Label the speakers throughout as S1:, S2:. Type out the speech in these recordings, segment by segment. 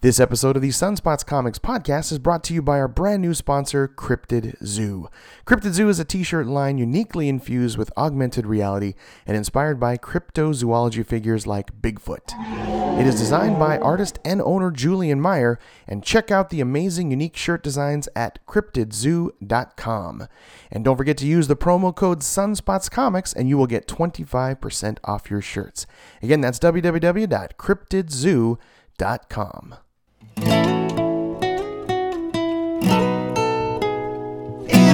S1: This episode of the Sunspots Comics podcast is brought to you by our brand new sponsor, Cryptid Zoo. Cryptid Zoo is a t shirt line uniquely infused with augmented reality and inspired by cryptozoology figures like Bigfoot. It is designed by artist and owner Julian Meyer, and check out the amazing unique shirt designs at cryptidzoo.com. And don't forget to use the promo code Sunspots Comics, and you will get 25% off your shirts. Again, that's www.cryptidzoo.com.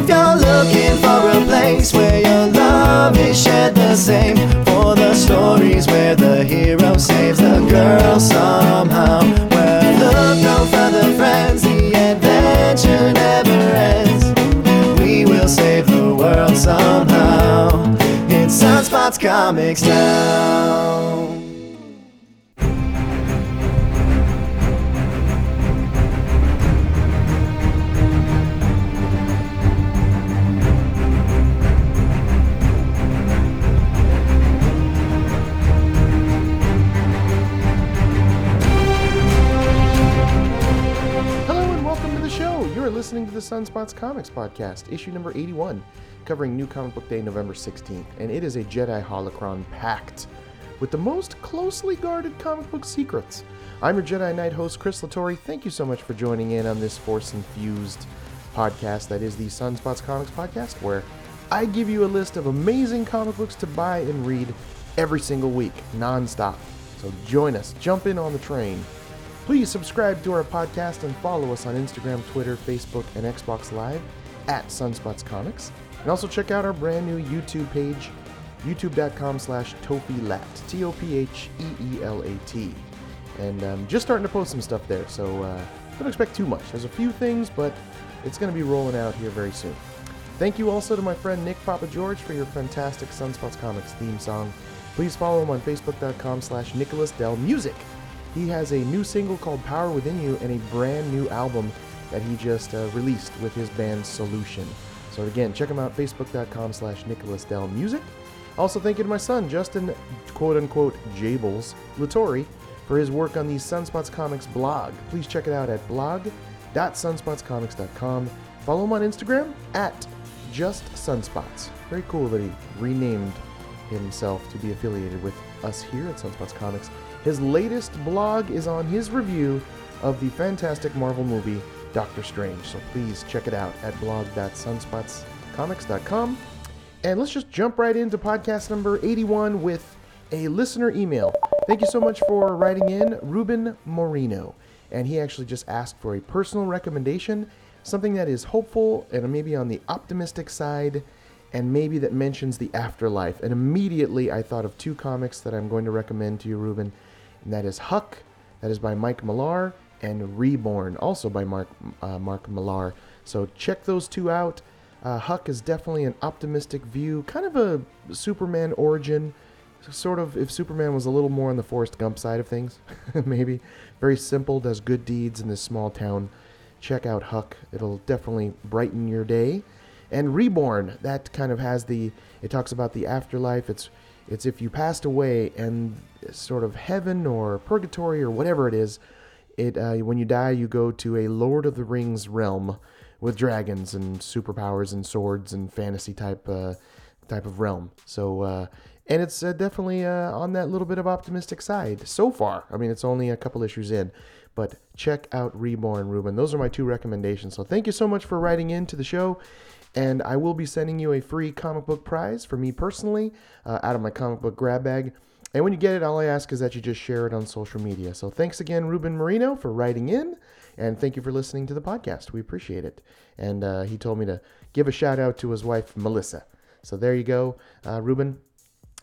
S2: If you're looking for a place where your love is shared the same, for the stories where the hero saves the girl somehow, well, look no further, friends, the adventure never ends. We will save the world somehow. It's Sunspots Comics now.
S1: Listening to the Sunspots Comics Podcast, issue number 81, covering New Comic Book Day, November 16th. And it is a Jedi holocron packed with the most closely guarded comic book secrets. I'm your Jedi Knight host, Chris Latore. Thank you so much for joining in on this force infused podcast that is the Sunspots Comics Podcast, where I give you a list of amazing comic books to buy and read every single week, nonstop. So join us, jump in on the train. Please subscribe to our podcast and follow us on Instagram, Twitter, Facebook, and Xbox Live at Sunspots Comics. And also check out our brand new YouTube page, youtube.com slash tophelat, T-O-P-H-E-E-L-A-T. And um, just starting to post some stuff there, so uh, don't expect too much. There's a few things, but it's going to be rolling out here very soon. Thank you also to my friend Nick Papa George for your fantastic Sunspots Comics theme song. Please follow him on facebook.com slash Nicholas Dell Music. He has a new single called Power Within You and a brand new album that he just uh, released with his band Solution. So again, check him out, facebook.com slash Nicholas Dell Music. Also thank you to my son, Justin, quote unquote, Jables Latore, for his work on the Sunspots Comics blog. Please check it out at blog.sunspotscomics.com. Follow him on Instagram at just Sunspots. Very cool that he renamed himself to be affiliated with us here at Sunspots Comics. His latest blog is on his review of the fantastic Marvel movie Doctor Strange. So please check it out at blog.sunspotscomics.com. And let's just jump right into podcast number 81 with a listener email. Thank you so much for writing in, Ruben Moreno. And he actually just asked for a personal recommendation, something that is hopeful and maybe on the optimistic side, and maybe that mentions the afterlife. And immediately I thought of two comics that I'm going to recommend to you, Ruben, and that is Huck, that is by Mike Millar, and Reborn, also by Mark uh, Mark Millar. So check those two out. Uh, Huck is definitely an optimistic view, kind of a Superman origin, sort of if Superman was a little more on the Forrest Gump side of things, maybe. Very simple, does good deeds in this small town. Check out Huck; it'll definitely brighten your day. And Reborn, that kind of has the. It talks about the afterlife. It's it's if you passed away and sort of heaven or purgatory or whatever it is. It uh, when you die, you go to a Lord of the Rings realm with dragons and superpowers and swords and fantasy type uh, type of realm. So uh, and it's uh, definitely uh, on that little bit of optimistic side so far. I mean, it's only a couple issues in, but check out Reborn, Ruben. Those are my two recommendations. So thank you so much for writing in to the show. And I will be sending you a free comic book prize for me personally uh, out of my comic book grab bag. And when you get it, all I ask is that you just share it on social media. So thanks again, Ruben Marino, for writing in. And thank you for listening to the podcast. We appreciate it. And uh, he told me to give a shout out to his wife, Melissa. So there you go, uh, Ruben.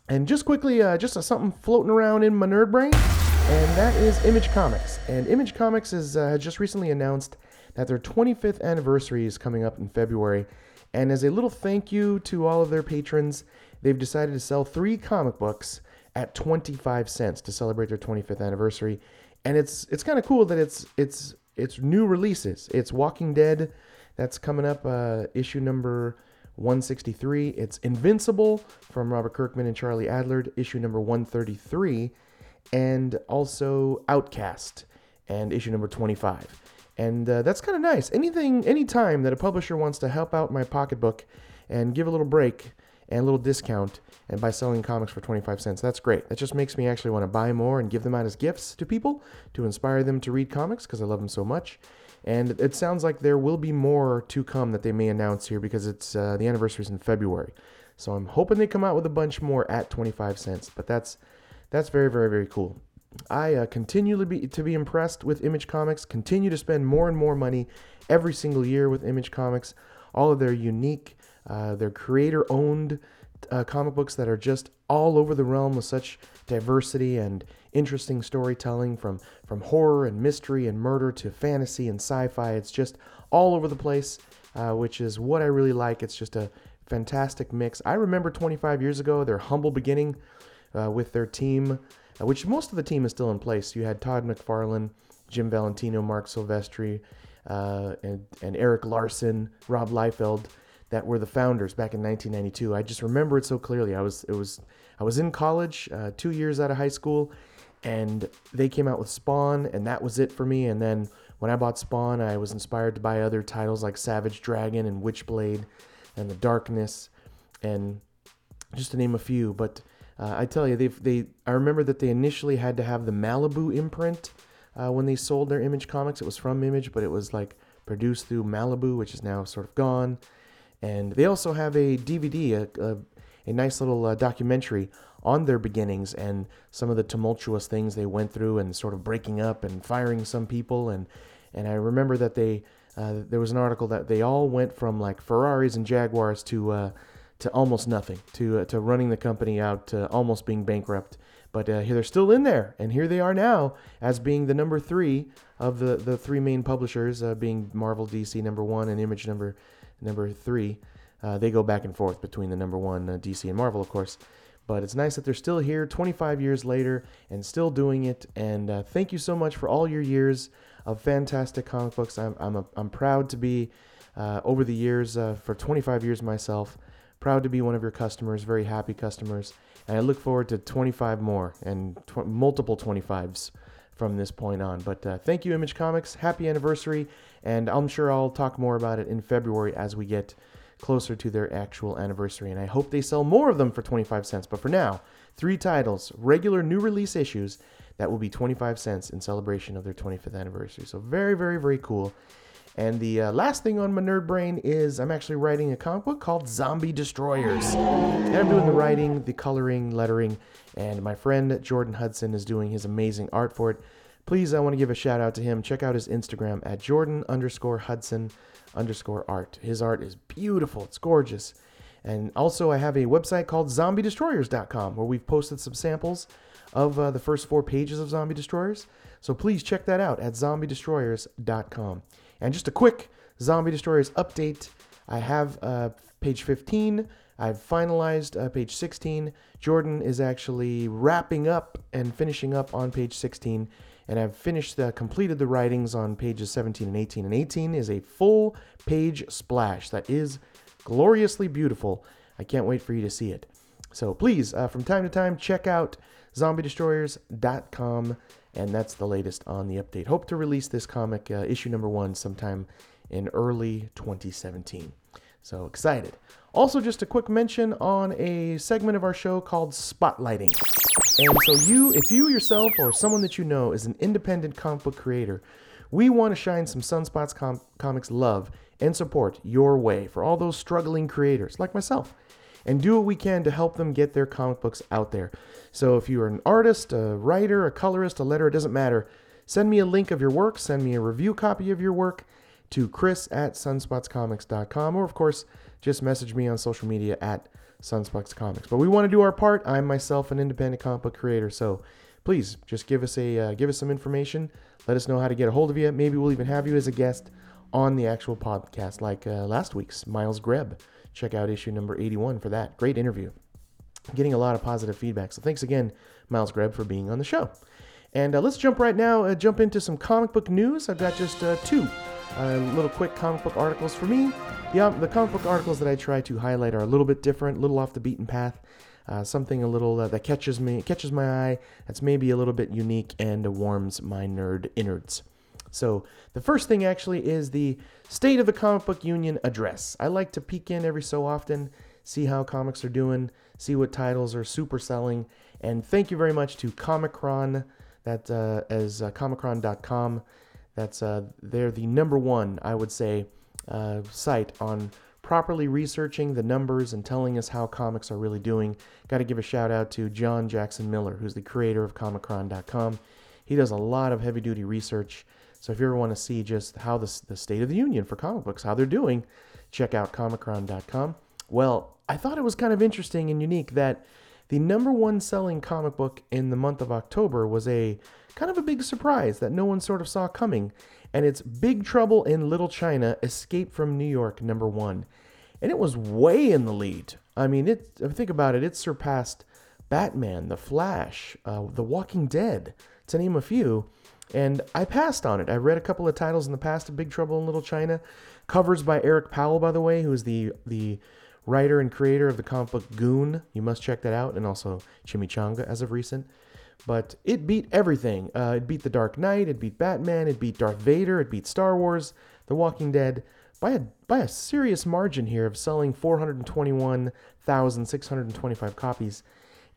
S1: And just quickly, uh, just something floating around in my nerd brain, and that is Image Comics. And Image Comics has uh, just recently announced that their 25th anniversary is coming up in February. And as a little thank you to all of their patrons, they've decided to sell three comic books at 25 cents to celebrate their 25th anniversary. And it's it's kind of cool that it's it's it's new releases. It's Walking Dead that's coming up uh, issue number 163. It's Invincible from Robert Kirkman and Charlie Adlard, issue number 133, and also Outcast. and issue number 25. And uh, that's kind of nice. Anything, anytime that a publisher wants to help out my pocketbook and give a little break and a little discount and by selling comics for 25 cents. That's great. That just makes me actually want to buy more and give them out as gifts to people to inspire them to read comics because I love them so much. And it sounds like there will be more to come that they may announce here because it's uh, the anniversary is in February. So I'm hoping they come out with a bunch more at 25 cents. But that's that's very very very cool. I uh, continue to be to be impressed with Image Comics. Continue to spend more and more money every single year with Image Comics. All of their unique, uh, their creator-owned uh, comic books that are just all over the realm with such diversity and interesting storytelling from from horror and mystery and murder to fantasy and sci-fi. It's just all over the place, uh, which is what I really like. It's just a fantastic mix. I remember 25 years ago their humble beginning uh, with their team, uh, which most of the team is still in place. You had Todd McFarlane, Jim Valentino, Marc Silvestri, uh, and, and Erik Larsen, Rob Liefeld that were the founders back in 1992. I just remember it so clearly. I was it was I was in college, uh, two years out of high school, and they came out with Spawn, and that was it for me. And then when I bought Spawn, I was inspired to buy other titles like Savage Dragon and Witchblade, and The Darkness, and just to name a few. But uh, I tell you, they they I remember that they initially had to have the Malibu imprint uh, when they sold their Image comics. It was from Image, but it was like produced through Malibu, which is now sort of gone. And they also have a DVD, a, a, a nice little uh, documentary on their beginnings and some of the tumultuous things they went through and sort of breaking up and firing some people. And, and I remember that they, uh, there was an article that they all went from like Ferraris and Jaguars to, uh, to almost nothing, to, uh, to running the company out to almost being bankrupt. But uh, they're still in there, and here they are now as being the number three of the, the three main publishers, uh, being Marvel, DC number one, and Image number number three. Uh, they go back and forth between the number one uh, DC and Marvel, of course. But it's nice that they're still here 25 years later and still doing it. And uh, thank you so much for all your years of fantastic comic books. I'm, I'm, a, I'm proud to be, uh, over the years, uh, for 25 years myself, proud to be one of your customers, very happy customers. And I look forward to 25 more and tw- multiple 25s from this point on. But uh, thank you, Image Comics. Happy anniversary. And I'm sure I'll talk more about it in February as we get closer to their actual anniversary. And I hope they sell more of them for 25 cents. But for now, three titles, regular new release issues that will be 25 cents in celebration of their 25th anniversary. So very, very, very cool. And the uh, last thing on my nerd brain is I'm actually writing a comic book called Zombie Destroyers. And I'm doing the writing, the coloring, lettering, and my friend Jordan Hudson is doing his amazing art for it please, I want to give a shout out to him. Check out his Instagram at Jordan underscore Hudson underscore art. His art is beautiful, it's gorgeous. And also, I have a website called zombiedestroyers.com where we've posted some samples of uh, the first four pages of Zombie Destroyers. So please check that out at zombiedestroyers.com. And just a quick Zombie Destroyers update I have uh, page 15. I've finalized uh, page 16. Jordan is actually wrapping up and finishing up on page 16 and I've finished the completed the writings on pages 17 and 18. And 18 is a full page splash that is gloriously beautiful. I can't wait for you to see it. So please, uh, from time to time, check out zombiedestroyers.com, and that's the latest on the update. Hope to release this comic, uh, issue number one, sometime in early 2017. So excited. Also, just a quick mention on a segment of our show called Spotlighting. And so, you, if you yourself or someone that you know is an independent comic book creator, we want to shine some Sunspots com- Comics love and support your way for all those struggling creators like myself and do what we can to help them get their comic books out there. So, if you're an artist, a writer, a colorist, a letter, it doesn't matter. Send me a link of your work, send me a review copy of your work to chris at sunspotscomics.com, or of course, just message me on social media at Sunspots Comics. But we want to do our part. I'm myself an independent comic book creator, so please just give us a uh, give us some information. Let us know how to get a hold of you. Maybe we'll even have you as a guest on the actual podcast, like uh, last week's Miles Greb. Check out issue number 81 for that. Great interview. Getting a lot of positive feedback. So thanks again, Miles Greb, for being on the show. And uh, let's jump right now, uh, jump into some comic book news. I've got just uh, two little quick comic book articles for me. The, the comic book articles that I try to highlight are a little bit different, a little off the beaten path. uh, something a little uh, that catches me, catches my eye. That's maybe a little bit unique and warms my nerd innards. So the first thing actually is the State of the Comic Book Union address. I like to peek in every so often, see how comics are doing, see what titles are super selling, and thank you very much to Comichron, that uh, as uh, comichron.com. That's uh, they're the number one, I would say, uh, site on properly researching the numbers and telling us how comics are really doing. Got to give a shout out to John Jackson Miller, who's the creator of comichron.com. He does a lot of heavy duty research. So if you ever want to see just how the, the state of the union for comic books, how they're doing, check out comichron.com. Well, I thought it was kind of interesting and unique that the number one selling comic book in the month of October was a kind of a big surprise that no one sort of saw coming. And it's Big Trouble in Little China Escape from New York, number one. And it was way in the lead. I mean, it, think about it, it surpassed Batman, The Flash, uh, The Walking Dead, to name a few. And I passed on it. I read a couple of titles in the past of Big Trouble in Little China. Covers by Eric Powell, by the way, who is the, the writer and creator of the comic book Goon. You must check that out. And also Chimichanga as of recent. But it beat everything. Uh, it beat The Dark Knight, it beat Batman, it beat Darth Vader, it beat Star Wars, The Walking Dead by a by a serious margin here of selling 421,625 copies,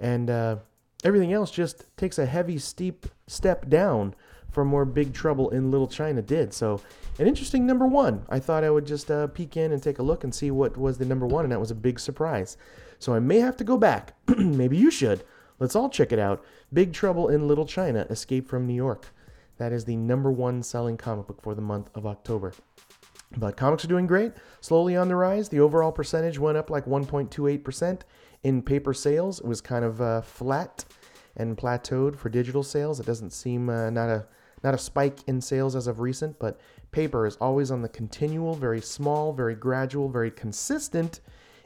S1: and uh, everything else just takes a heavy steep step down from where Big Trouble in Little China did. So an interesting number one. I thought I would just uh, peek in and take a look and see what was the number one, and that was a big surprise. So I may have to go back. Maybe you should. Let's all check it out. Big Trouble in Little China: Escape from New York. That is the number one selling comic book for the month of October. But comics are doing great, slowly on the rise. The overall percentage went up like 1.28%. In paper sales, it was kind of uh, flat and plateaued for digital sales. It doesn't seem uh, not a not a spike in sales as of recent, but paper is always on the continual, very small, very gradual, very consistent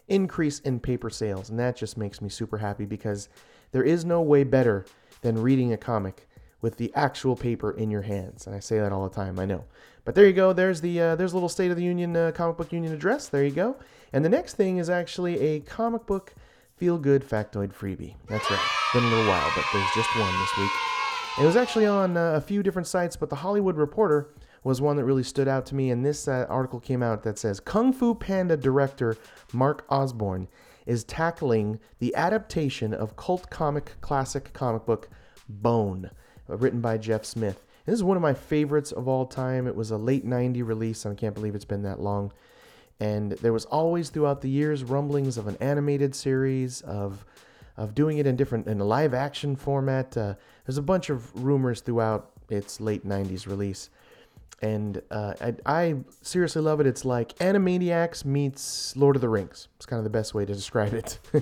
S1: increase in paper sales, and that just makes me super happy because there is no way better than reading a comic with the actual paper in your hands. And I say that all the time, I know. But there you go. There's the uh, there's a little State of the Union uh, comic book union address. There you go. And the next thing is actually a comic book feel good factoid freebie. That's right. Been a little while, but there's just one this week. It was actually on uh, a few different sites, but the Hollywood Reporter was one that really stood out to me. And this uh, article came out that says Kung Fu Panda director Mark Osborne is tackling the adaptation of cult comic classic comic book Bone, uh, written by Jeff Smith. And this is one of my favorites of all time. It was a late 90 release. I can't believe it's been that long. And there was always throughout the years rumblings of an animated series of of doing it in different in a live action format. Uh, there's a bunch of rumors throughout its late 90s release and uh, I, I, seriously love it. It's like Animaniacs meets Lord of the Rings. It's kind of the best way to describe it.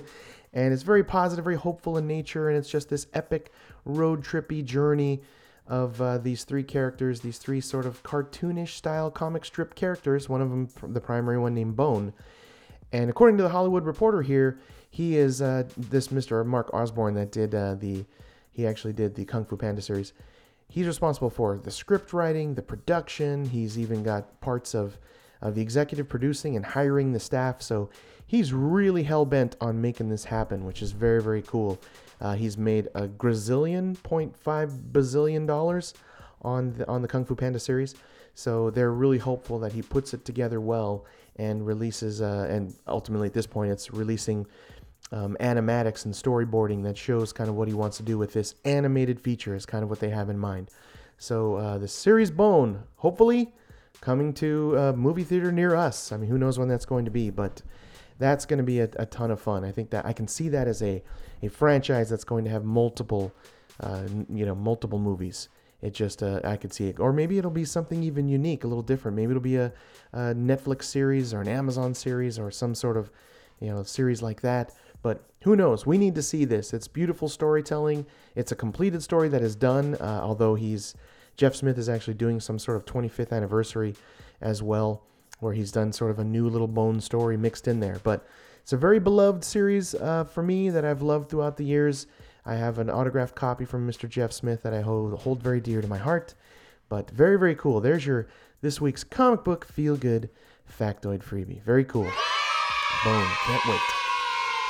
S1: and it's very positive, very hopeful in nature, and it's just this epic road trippy journey of uh, these three characters, these three sort of cartoonish style comic strip characters. One of them, the primary one, named Bone. And according to the Hollywood Reporter here, he is uh, this Mr. Mark Osborne that did uh, the. He actually did the Kung Fu Panda series he's responsible for the script writing, the production. He's even got parts of, of the executive producing and hiring the staff. So he's really hell bent on making this happen, which is very, very cool. Uh, he's made a gazillion, 0.5 bazillion dollars on the, on the Kung Fu Panda series. So they're really hopeful that he puts it together well and releases, uh, and ultimately at this point, it's releasing um, animatics and storyboarding that shows kind of what he wants to do with this animated feature is kind of what they have in mind. So uh, the series Bone, hopefully coming to a movie theater near us. I mean, who knows when that's going to be, but that's going to be a, a ton of fun. I think that I can see that as a, a franchise that's going to have multiple, uh, you know, multiple movies. It just uh, I could see it, or maybe it'll be something even unique, a little different. Maybe it'll be a, a Netflix series or an Amazon series or some sort of, you know, series like that but who knows? We need to see this. It's beautiful storytelling. It's a completed story that is done, uh, although he's Jeff Smith is actually doing some sort of 25th anniversary as well, where he's done sort of a new little bone story mixed in there. But it's a very beloved series uh, for me that I've loved throughout the years. I have an autographed copy from Mr. Jeff Smith that I hold, hold very dear to my heart. But very, very cool. There's your this week's comic book feel good factoid freebie. Very cool. Bone. Can't wait.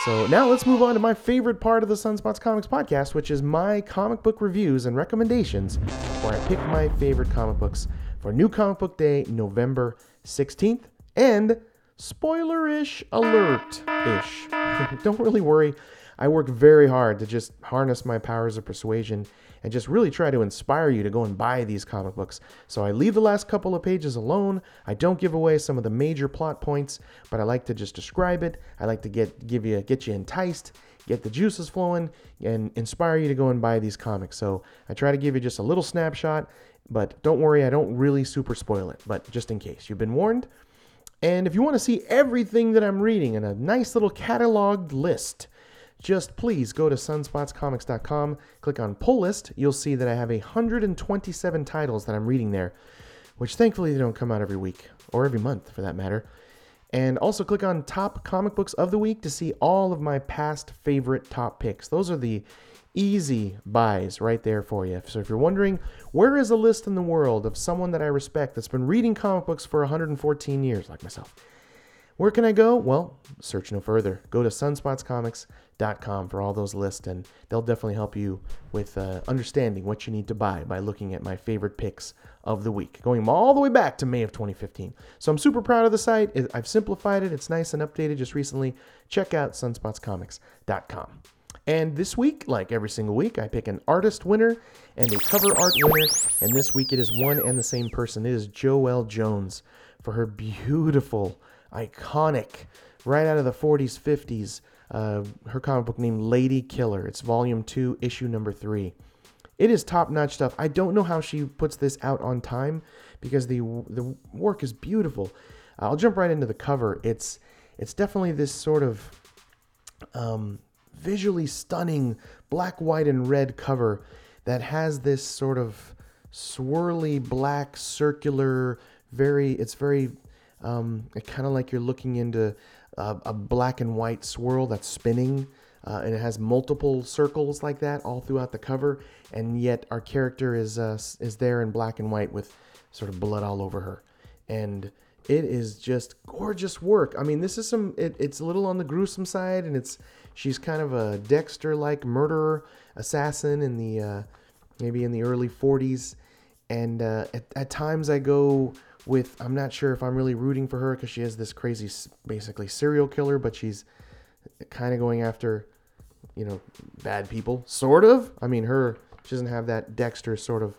S1: So now let's move on to my favorite part of the Sunspots Comics podcast, which is my comic book reviews and recommendations, where I pick my favorite comic books for New Comic Book Day, November 16th, and spoiler-ish alert-ish. Don't really worry. I work very hard to just harness my powers of persuasion and just really try to inspire you to go and buy these comic books. So I leave the last couple of pages alone. I don't give away some of the major plot points, but I like to just describe it. I like to get give you get you enticed, get the juices flowing, and inspire you to go and buy these comics. So I try to give you just a little snapshot, but don't worry, I don't really super spoil it, but just in case. You've been warned. And if you want to see everything that I'm reading in a nice little cataloged list, just please go to sunspotscomics.com, click on pull list. You'll see that I have 127 titles that I'm reading there, which thankfully they don't come out every week or every month for that matter. And also click on top comic books of the week to see all of my past favorite top picks. Those are the easy buys right there for you. So if you're wondering, where is a list in the world of someone that I respect that's been reading comic books for 114 years, like myself? Where can I go? Well, search no further. Go to sunspotscomics.com for all those lists, and they'll definitely help you with uh, understanding what you need to buy by looking at my favorite picks of the week, going all the way back to May of 2015. So I'm super proud of the site. I've simplified it, it's nice and updated just recently. Check out sunspotscomics.com. And this week, like every single week, I pick an artist winner and a cover art winner. And this week it is one and the same person. It is Joelle Jones for her beautiful, iconic, right out of the 40s, 50s, uh, her comic book named Lady Killer. It's volume two, issue number three. It is top notch stuff. I don't know how she puts this out on time because the the work is beautiful. I'll jump right into the cover. It's it's definitely this sort of um, visually stunning black, white, and red cover that has this sort of swirly black circular very it's very um, kind of like you're looking into a, a, black and white swirl that's spinning uh, and it has multiple circles like that all throughout the cover and yet our character is uh, is there in black and white with sort of blood all over her. And it is just gorgeous work. I mean this is some it, it's a little on the gruesome side and it's She's kind of a Dexter-like murderer, assassin in the uh, maybe in the early 40s, and uh, at, at times I go with I'm not sure if I'm really rooting for her because she has this crazy, basically serial killer, but she's kind of going after, you know, bad people, sort of. I mean, her she doesn't have that Dexter sort of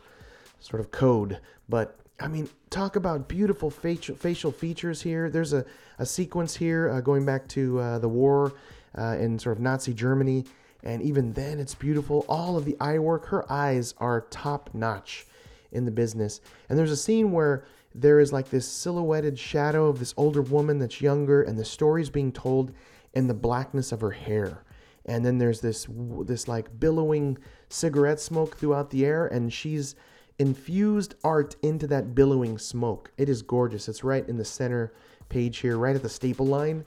S1: sort of code, but I mean, talk about beautiful facial facial features here. There's a, a sequence here uh, going back to uh, the war uh, in sort of Nazi Germany. And even then, it's beautiful. All of the eye work, her eyes are top notch in the business. And there's a scene where there is like this silhouetted shadow of this older woman that's younger, and the story's being told in the blackness of her hair. And then there's this this like billowing cigarette smoke throughout the air, and she's infused art into that billowing smoke. It is gorgeous. It's right in the center page here, right at the staple line.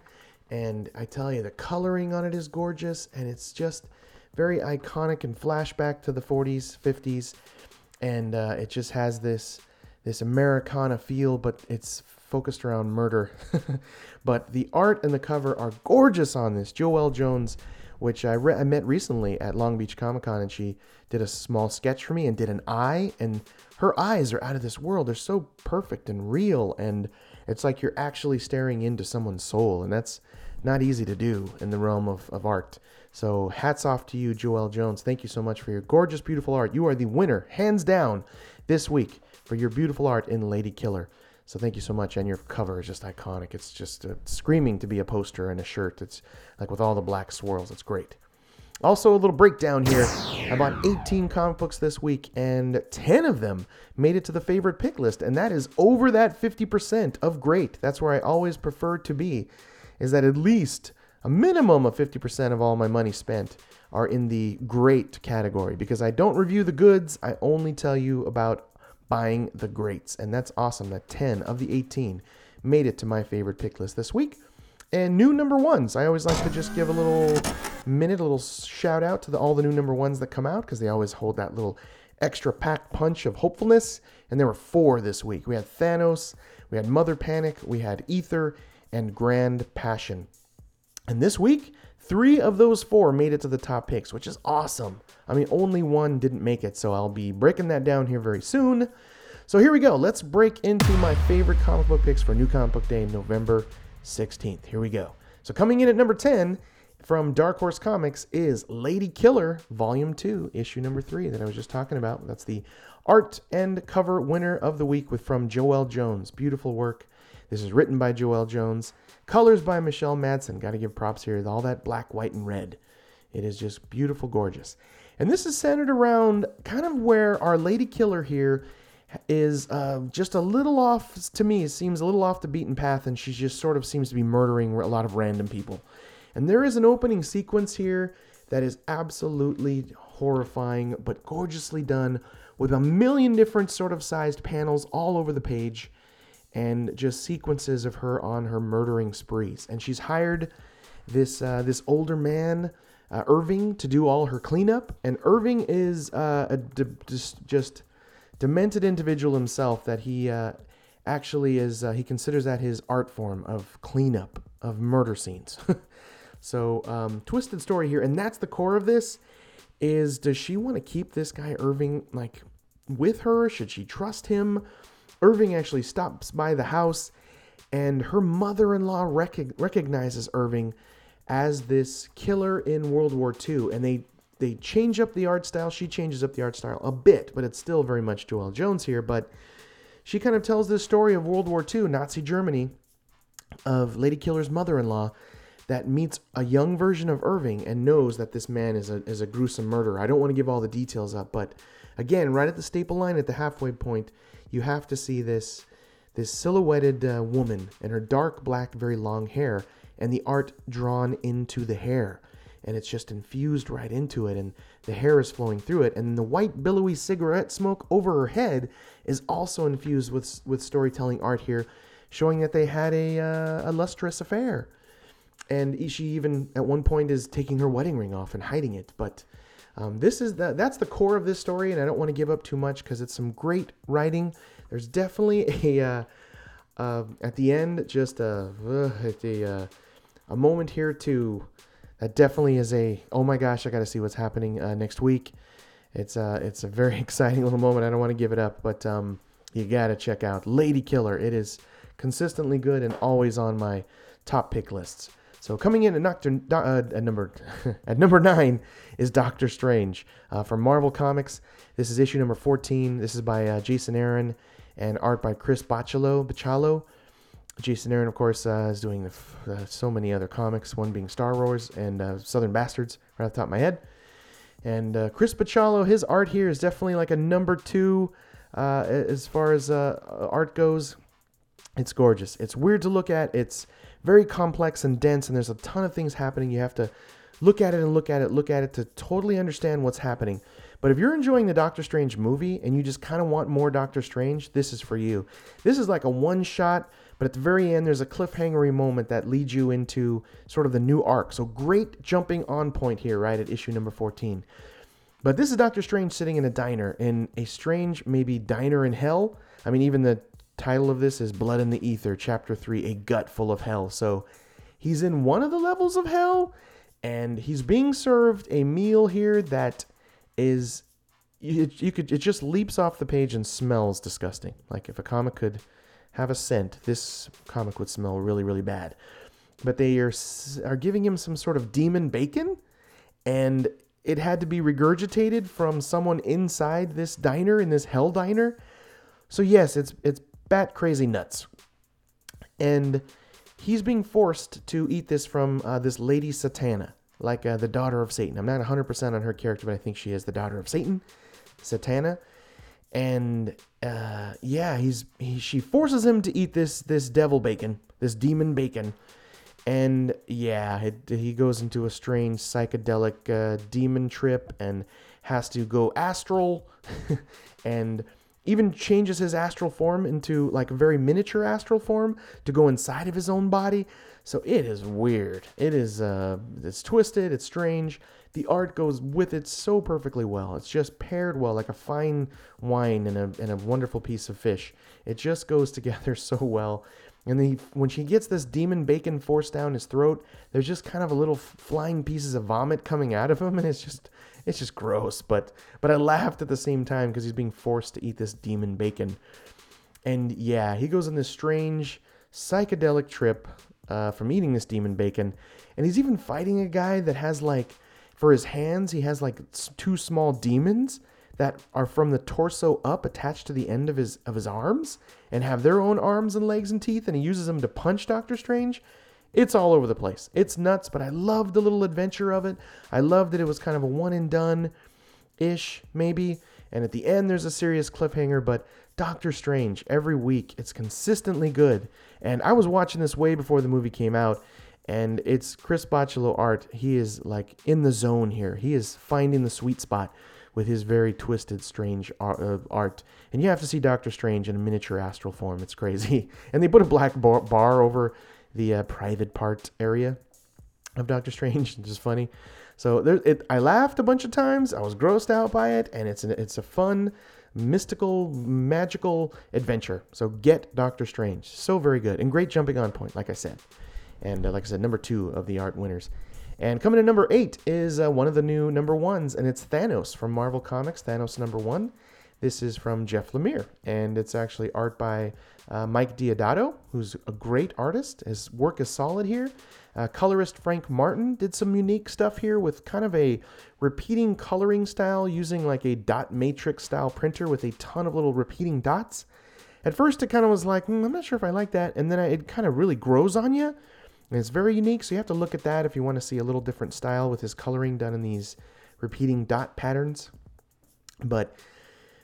S1: And I tell you, the coloring on it is gorgeous, and it's just very iconic and flashback to the 40s, 50s, and uh, it just has this this Americana feel, but it's focused around murder. but the art and the cover are gorgeous on this. Joelle Jones, which I, re- I met recently at Long Beach Comic Con, and she did a small sketch for me and did an eye, and her eyes are out of this world. They're so perfect and real, and it's like you're actually staring into someone's soul, and that's not easy to do in the realm of, of art. So hats off to you, Joelle Jones. Thank you so much for your gorgeous, beautiful art. You are the winner, hands down, this week for your beautiful art in Lady Killer. So thank you so much. And your cover is just iconic. It's just uh, screaming to be a poster and a shirt. It's like with all the black swirls. It's great. Also, a little breakdown here. I bought 18 comic books this week, and 10 of them made it to the favorite pick list, and that is over that 50% of great. That's where I always prefer to be is that at least a minimum of 50% of all my money spent are in the great category because I don't review the goods, I only tell you about buying the greats. And that's awesome that 10 of the 18 made it to my favorite pick list this week. And new number ones. I always like to just give a little minute, a little shout out to the, all the new number ones that come out because they always hold that little extra packed punch of hopefulness. And there were four this week. We had Thanos, we had Mother Panic, we had Ether, and Grand Passion. And this week, three of those four made it to the top picks, which is awesome. I mean, only one didn't make it, so I'll be breaking that down here very soon. So here we go. Let's break into my favorite comic book picks for New Comic Book Day, November 16th. Here we go. So coming in at number 10 from Dark Horse Comics is Lady Killer, Volume 2, issue number 3 that I was just talking about. That's the art and cover winner of the week with from Joelle Jones. Beautiful work. This is written by Joelle Jones. Colors by Michelle Madsen. Got to give props here. All that black, white, and red. It is just beautiful, gorgeous. And this is centered around kind of where our Lady Killer here is uh, just a little off to me. It seems a little off the beaten path, and she just sort of seems to be murdering a lot of random people. And there is an opening sequence here that is absolutely horrifying, but gorgeously done with a million different sort of sized panels all over the page and just sequences of her on her murdering sprees. And she's hired this uh, this older man, uh, Irving, to do all her cleanup. And Irving is uh, a de- just just demented individual himself that he uh, actually is. Uh, he considers that his art form of cleanup of murder scenes. so um, twisted story here, and that's the core of this. Is does she want to keep this guy Irving like with her? Should she trust him? Irving actually stops by the house, and her mother in law rec- recognizes Irving as this killer in World War II, and they they change up the art style. She changes up the art style a bit, but it's still very much Joelle Jones here. But she kind of tells this story of World War II, Nazi Germany, of Lady Killer's mother-in-law that meets a young version of Irving and knows that this man is a is a gruesome murderer. I don't want to give all the details up, but again, right at the staple line at the halfway point, you have to see this this silhouetted uh, woman and her dark black, very long hair, and the art drawn into the hair. And it's just infused right into it and the hair is flowing through it. And the white billowy cigarette smoke over her head is also infused with with storytelling art here showing that they had a uh, a lustrous affair. And she even at one point is taking her wedding ring off and hiding it. But um, this is the, that's the core of this story and i don't want to give up too much because it's some great writing. There's definitely a uh, uh, at the end just a uh, a moment here to that definitely is a oh my gosh, I got to see what's happening uh, next week. It's uh, it's a very exciting little moment. I don't want to give it up, but um, you gotta check out Lady Killer. It is consistently good and always on my top pick lists. So coming in at, uh, at number at number nine is Doctor Strange uh, from Marvel Comics. This is issue number 14. This is by uh, Jason Aaron and art by Chris Bachalo. Bachalo. Jason Aaron, of course, uh, is doing the, uh, so many other comics, one being Star Wars and uh, Southern Bastards, right off the top of my head. And uh, Chris Bachalo, his art here is definitely like a number two uh, as far as uh, art goes. It's gorgeous. It's weird to look at. It's very complex and dense, and there's a ton of things happening. You have to look at it and look at it, look at it to totally understand what's happening. But if you're enjoying the Doctor Strange movie and you just kind of want more Doctor Strange, this is for you. This is like a one shot but at the very end, there's a cliffhangery moment that leads you into sort of the new arc. So great jumping on point here, right at issue number 14. But this is Doctor Strange sitting in a diner, in a strange, maybe diner in hell. I mean, even the title of this is Blood in the Ether, Chapter 3, A Gut Full of Hell. So he's in one of the levels of hell, and he's being served a meal here that is. You, you could it just leaps off the page and smells disgusting. Like if a comic could have a scent, this comic would smell really, really bad. But they are are giving him some sort of demon bacon, and it had to be regurgitated from someone inside this diner in this hell diner. So yes, it's it's bat crazy nuts, and he's being forced to eat this from uh, this lady Satana, like uh, the daughter of Satan. I'm not 100% on her character, but I think she is the daughter of Satan, Satana and uh, yeah, he's he, she forces him to eat this this devil bacon, this demon bacon, and yeah, it, he goes into a strange psychedelic uh, demon trip and has to go astral, and even changes his astral form into like a very miniature astral form to go inside of his own body. So it is weird. It is uh, it's twisted. It's strange the art goes with it so perfectly well. It's just paired well, like a fine wine and a, and a wonderful piece of fish. It just goes together so well. And then when she gets this demon bacon forced down his throat, there's just kind of a little flying pieces of vomit coming out of him, and it's just it's just gross. But but I laughed at the same time because he's being forced to eat this demon bacon. And yeah, he goes on this strange psychedelic trip uh, from eating this demon bacon, and he's even fighting a guy that has like for his hands he has like two small demons that are from the torso up attached to the end of his of his arms and have their own arms and legs and teeth and he uses them to punch Doctor Strange. It's all over the place. It's nuts, but I love the little adventure of it. I love that it was kind of a one and done ish, maybe. And at the end, there's a serious cliffhanger, but Doctor Strange, every week, it's consistently good. And I was watching this way before the movie came out, and it's Chris Bachalo art. He is like in the zone here. He is finding the sweet spot with his very twisted, strange uh, art. And you have to see Doctor Strange in a miniature astral form. It's crazy. And they put a black bar over the uh, private part area of Doctor Strange, which is funny. So there, it, I laughed a bunch of times. I was grossed out by it, and it's an, it's a fun, mystical, magical adventure. So get Doctor Strange. So very good and great jumping on point, like I said. And uh, like I said, number two of the art winners. And coming to number eight is uh, one of the new number ones, and it's Thanos from Marvel Comics. Thanos number one. This is from Jeff Lemire, and it's actually art by uh, Mike Deodato, who's a great artist. His work is solid here. Uh, colorist Frank Martin did some unique stuff here with kind of a repeating coloring style using like a dot matrix style printer with a ton of little repeating dots. At first, it kind of was like, "Hmm, I'm not sure if I like that. And then it kind of really grows on you. And it's very unique. So you have to look at that if you want to see a little different style with his coloring done in these repeating dot patterns. But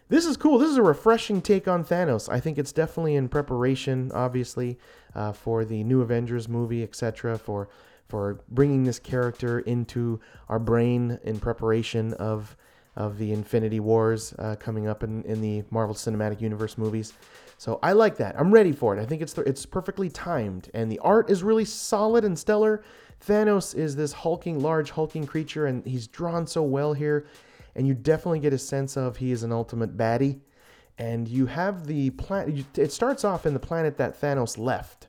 S1: this is cool. This is a refreshing take on Thanos. I think it's definitely in preparation, obviously, uh, for the new Avengers movie, etc. For for bringing this character into our brain in preparation of of the Infinity Wars uh, coming up in, in the Marvel Cinematic Universe movies. So I like that. I'm ready for it. I think it's it's perfectly timed, and the art is really solid and stellar. Thanos is this hulking, large hulking creature, and he's drawn so well here and you definitely get a sense of he is an ultimate baddie. And you have the planet. It starts off in the planet that Thanos left,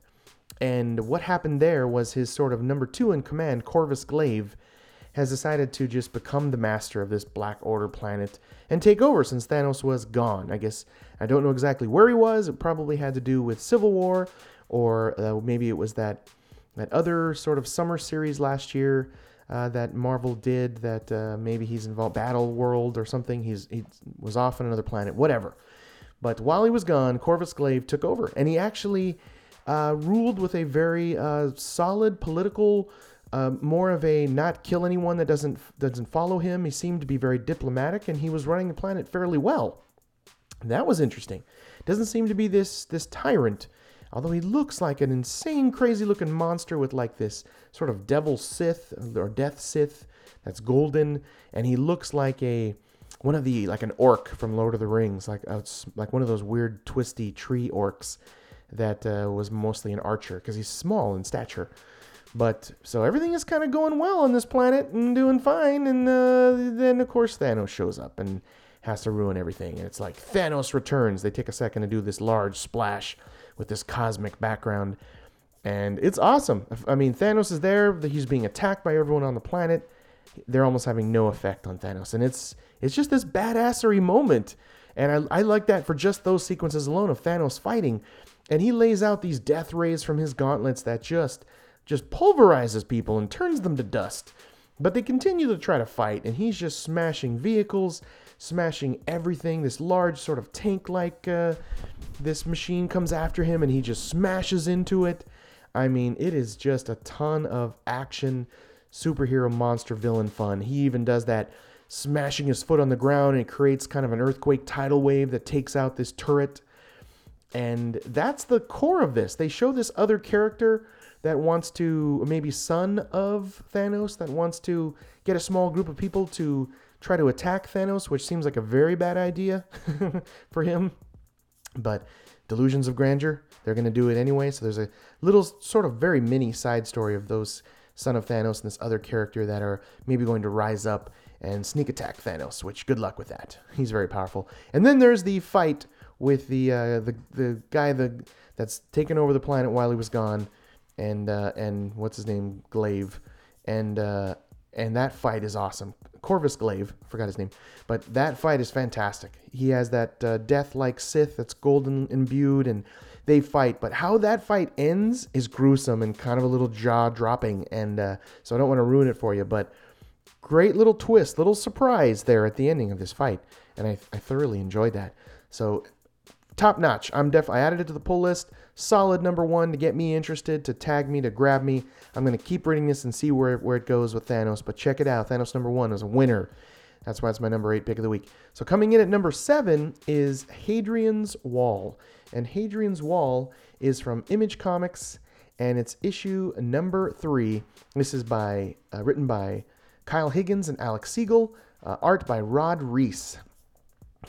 S1: and what happened there was his sort of number two in command, Corvus Glaive, has decided to just become the master of this Black Order planet and take over since Thanos was gone. I guess I don't know exactly where he was. It probably had to do with Civil War, or uh, maybe it was that that other sort of summer series last year uh, that Marvel did that uh, maybe he's involved Battle World or something. He's he was off on another planet, whatever. But while he was gone, Corvus Glaive took over, and he actually uh, ruled with a very uh, solid political, uh, more of a not kill anyone that doesn't doesn't follow him. He seemed to be very diplomatic, and he was running the planet fairly well. That was interesting. Doesn't seem to be this this tyrant although he looks like an insane, crazy looking monster with like this sort of devil Sith or death Sith that's golden, and he looks like a one of the like an orc from Lord of the Rings, like uh, like one of those weird twisty tree orcs that uh, was mostly an archer because he's small in stature. But so everything is kind of going well on this planet and doing fine, and uh, then of course Thanos shows up and has to ruin everything. And it's like Thanos returns. They take a second to do this large splash with this cosmic background. And it's awesome. I mean, Thanos is there. He's being attacked by everyone on the planet. They're almost having no effect on Thanos. And it's it's just this badassery moment. And I, I like that for just those sequences alone of Thanos fighting. And he lays out these death rays from his gauntlets that just just pulverizes people and turns them to dust. But they continue to try to fight, and he's just smashing vehicles, smashing everything. This large sort of tank-like uh, this machine comes after him, and he just smashes into it. I mean, it is just a ton of action, superhero monster villain fun. He even does that smashing his foot on the ground, and it creates kind of an earthquake tidal wave that takes out this turret. And that's the core of this. They show this other character that wants to, maybe son of Thanos, that wants to get a small group of people to try to attack Thanos, which seems like a very bad idea for him. But delusions of grandeur, they're going to do it anyway. So there's a little sort of very mini side story of those son of Thanos and this other character that are maybe going to rise up and sneak attack Thanos, which good luck with that. He's very powerful. And then there's the fight with the uh, the the guy the that's taken over the planet while he was gone, and uh, and what's his name Glaive, and uh, and that fight is awesome. Corvus Glaive, forgot his name, but that fight is fantastic. He has that uh, death-like Sith that's golden imbued, and they fight. But how that fight ends is gruesome and kind of a little jaw-dropping, and uh, so I don't want to ruin it for you. But great little twist, little surprise there at the ending of this fight, and I, I thoroughly enjoyed that. So top notch. I'm def. I added it to the pull list. Solid number one to get me interested, to tag me, to grab me. I'm gonna keep reading this and see where where it goes with Thanos. But check it out. Thanos number one is a winner. That's why it's my number eight pick of the week. So coming in at number seven is Hadrian's Wall, and Hadrian's Wall is from Image Comics, and it's issue number three. This is by uh, written by Kyle Higgins and Alex Siegel, uh, art by Rod Reis.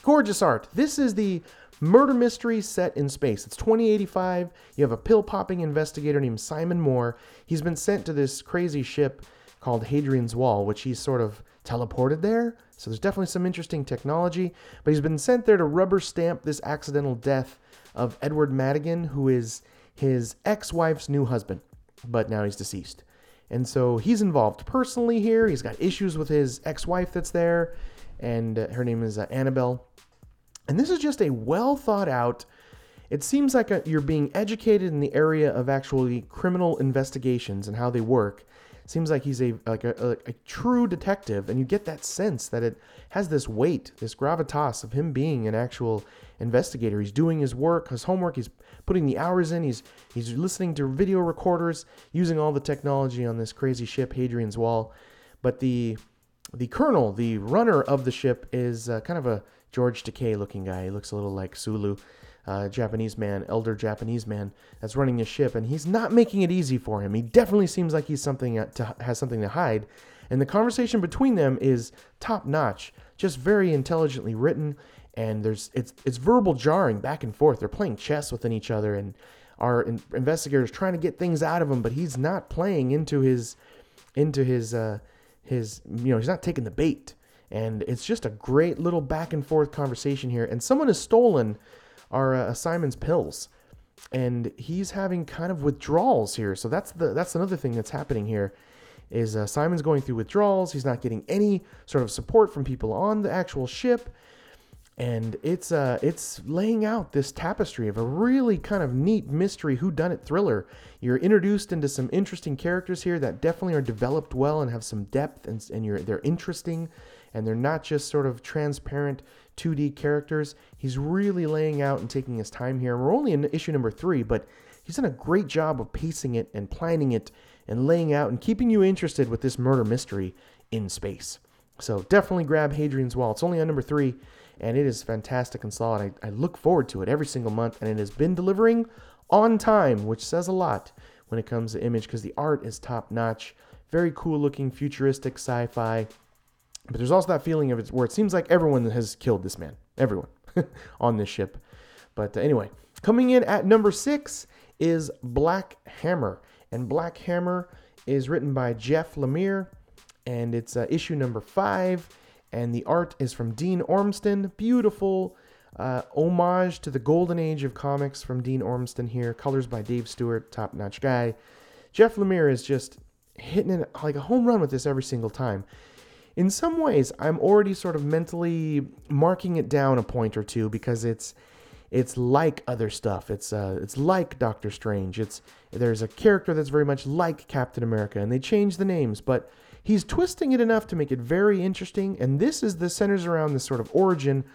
S1: Gorgeous art. This is the murder mystery set in space. It's 2085. You have a pill popping investigator named Simon Moore. He's been sent to this crazy ship called Hadrian's Wall, which he's sort of teleported there. So there's definitely some interesting technology. But he's been sent there to rubber stamp this accidental death of Edward Madigan, who is his ex wife's new husband, but now he's deceased. And so he's involved personally here. He's got issues with his ex wife that's there, and uh, her name is uh, Annabelle. And this is just a well thought out. It seems like a, you're being educated in the area of actually criminal investigations and how they work. Seems like he's a like a, a, a true detective, and you get that sense that it has this weight, this gravitas of him being an actual investigator. He's doing his work, his homework. He's putting the hours in. He's he's listening to video recorders, using all the technology on this crazy ship, Hadrian's Wall. But the the colonel, the runner of the ship, is uh, kind of a George Takei looking guy. He looks a little like Sulu, uh, Japanese man, elder Japanese man that's running the ship, and he's not making it easy for him. He definitely seems like he's something to, has something to hide, and the conversation between them is top notch, just very intelligently written, and there's it's it's verbal jarring back and forth. They're playing chess within each other, and our in, investigators trying to get things out of him, but he's not playing into his into his uh, his you know he's not taking the bait and it's just a great little back and forth conversation here and someone has stolen our uh, simon's pills. And he's having kind of withdrawals here. So that's the that's another thing that's happening here is uh, simon's going through withdrawals. He's not getting any sort of support from people on the actual ship. And it's uh it's laying out this tapestry of a really kind of neat mystery whodunit thriller. You're introduced into some interesting characters here that definitely are developed well and have some depth and, and you're they're interesting and they're not just sort of transparent 2D characters. He's really laying out and taking his time here. We're only in issue number three, but he's done a great job of pacing it and planning it and laying out and keeping you interested with this murder mystery in space. So definitely grab Hadrian's Wall. It's only on number three and it is fantastic and solid. I, I look forward to it every single month, and it has been delivering on time, which says a lot when it comes to image because the art is top notch, very cool looking, futuristic sci fi. But there's also that feeling of it where it seems like everyone has killed this man, everyone on this ship. But uh, anyway, coming in at number six is Black Hammer, and Black Hammer is written by Jeff Lemire, and it's uh, issue number five and the art is from Dean Ormston. Beautiful uh, homage to the golden age of comics from Dean Ormston here. Colors by Dave Stewart, top notch guy. Jeff Lemire is just hitting it like a home run with this every single time. In some ways, I'm already sort of mentally marking it down a point or two because it's it's like other stuff. It's uh, it's like Doctor Strange. It's there's a character that's very much like Captain America, and they change the names, but he's twisting it enough to make it very interesting. And this is the centers around the sort of origin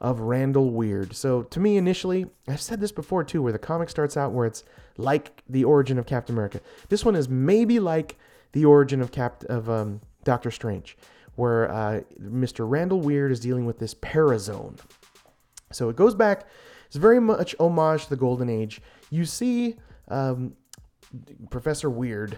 S1: of Randall Weird. So to me, initially, I've said this before too, where the comic starts out where it's like the origin of Captain America. This one is maybe like the origin of Cap of um, Doctor Strange, where uh, Mr. Randall Weird is dealing with this parazone. So it goes back. It's very much homage to the Golden Age. You see um, Professor Weird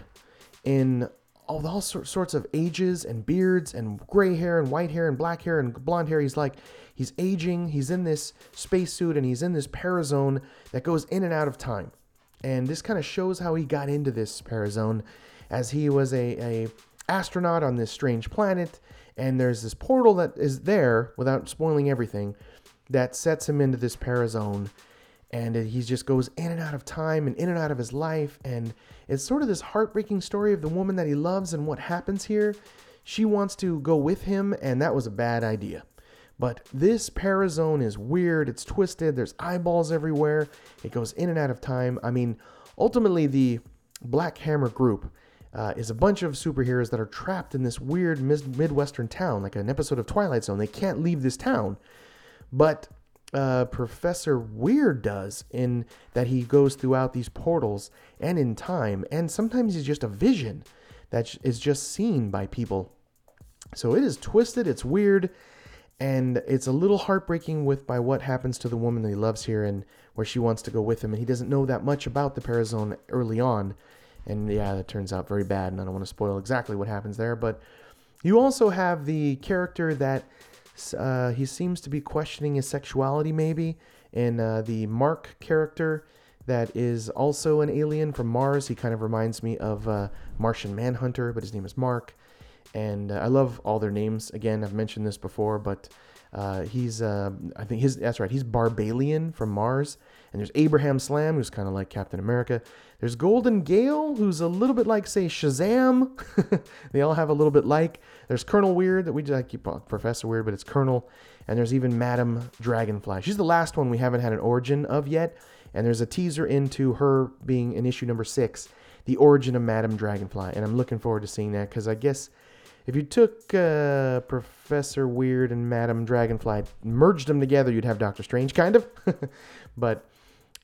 S1: in all, all sorts of ages and beards and gray hair and white hair and black hair and blonde hair. He's like, he's aging. He's in this spacesuit and he's in this parazone that goes in and out of time. And this kind of shows how he got into this parazone as he was a, a astronaut on this strange planet. And there's this portal that is there, without spoiling everything, that sets him into this parazone. And he just goes in and out of time and in and out of his life. And it's sort of this heartbreaking story of the woman that he loves and what happens here. She wants to go with him, and that was a bad idea. But this parazone is weird, it's twisted, there's eyeballs everywhere, it goes in and out of time. I mean, ultimately, the Black Hammer group uh, is a bunch of superheroes that are trapped in this weird Midwestern town, like an episode of Twilight Zone. They can't leave this town. But uh, Professor Weird does in that he goes throughout these portals and in time, and sometimes he's just a vision that is just seen by people. So it is twisted, it's weird, and it's a little heartbreaking with by what happens to the woman that he loves here and where she wants to go with him, and he doesn't know that much about the Parazone early on, and yeah, that turns out very bad, and I don't want to spoil exactly what happens there, but you also have the character that uh, he seems to be questioning his sexuality, maybe, and uh, the Mark character that is also an alien from Mars. He kind of reminds me of uh, Martian Manhunter, but his name is Mark and uh, I love all their names. Again, I've mentioned this before, but uh, he's uh, I think his that's right. He's Barbalien from Mars, and there's Abraham Slam, who's kind of like Captain America. There's Golden Gail, who's a little bit like say Shazam. they all have a little bit like. There's Colonel Weird that we just keep on Professor Weird, but it's Colonel. And there's even Madam Dragonfly. She's the last one we haven't had an origin of yet. And there's a teaser into her being in issue number six, the origin of Madam Dragonfly. And I'm looking forward to seeing that because I guess if you took uh, Professor Weird and Madam Dragonfly, merged them together, you'd have Doctor Strange, kind of. but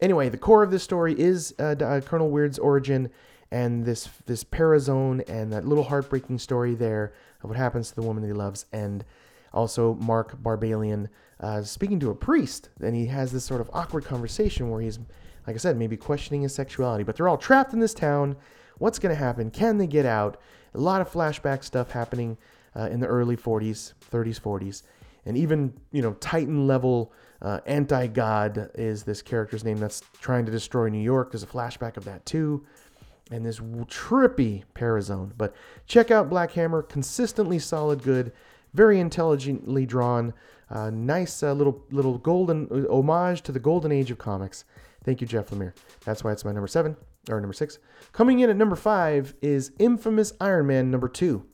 S1: anyway, the core of this story is uh, uh, Colonel Weird's origin and this this parazone and that little heartbreaking story there of what happens to the woman he loves, and also Mark Barbalien uh, speaking to a priest, and he has this sort of awkward conversation where he's, like I said, maybe questioning his sexuality, but they're all trapped in this town. What's going to happen? Can they get out? a lot of flashback stuff happening uh, in the early 40s, 30s, 40s, and even you know Titan level uh, anti god is this character's name that's trying to destroy New York. There's a flashback of that too, and this trippy parazone. But check out Black Hammer, consistently solid, good, very intelligently drawn, uh, nice uh, little little golden uh, homage to the golden age of comics. Thank you, Jeff Lemire. That's why it's my number seven or number six. Coming in at number five is Infamous Iron Man number two.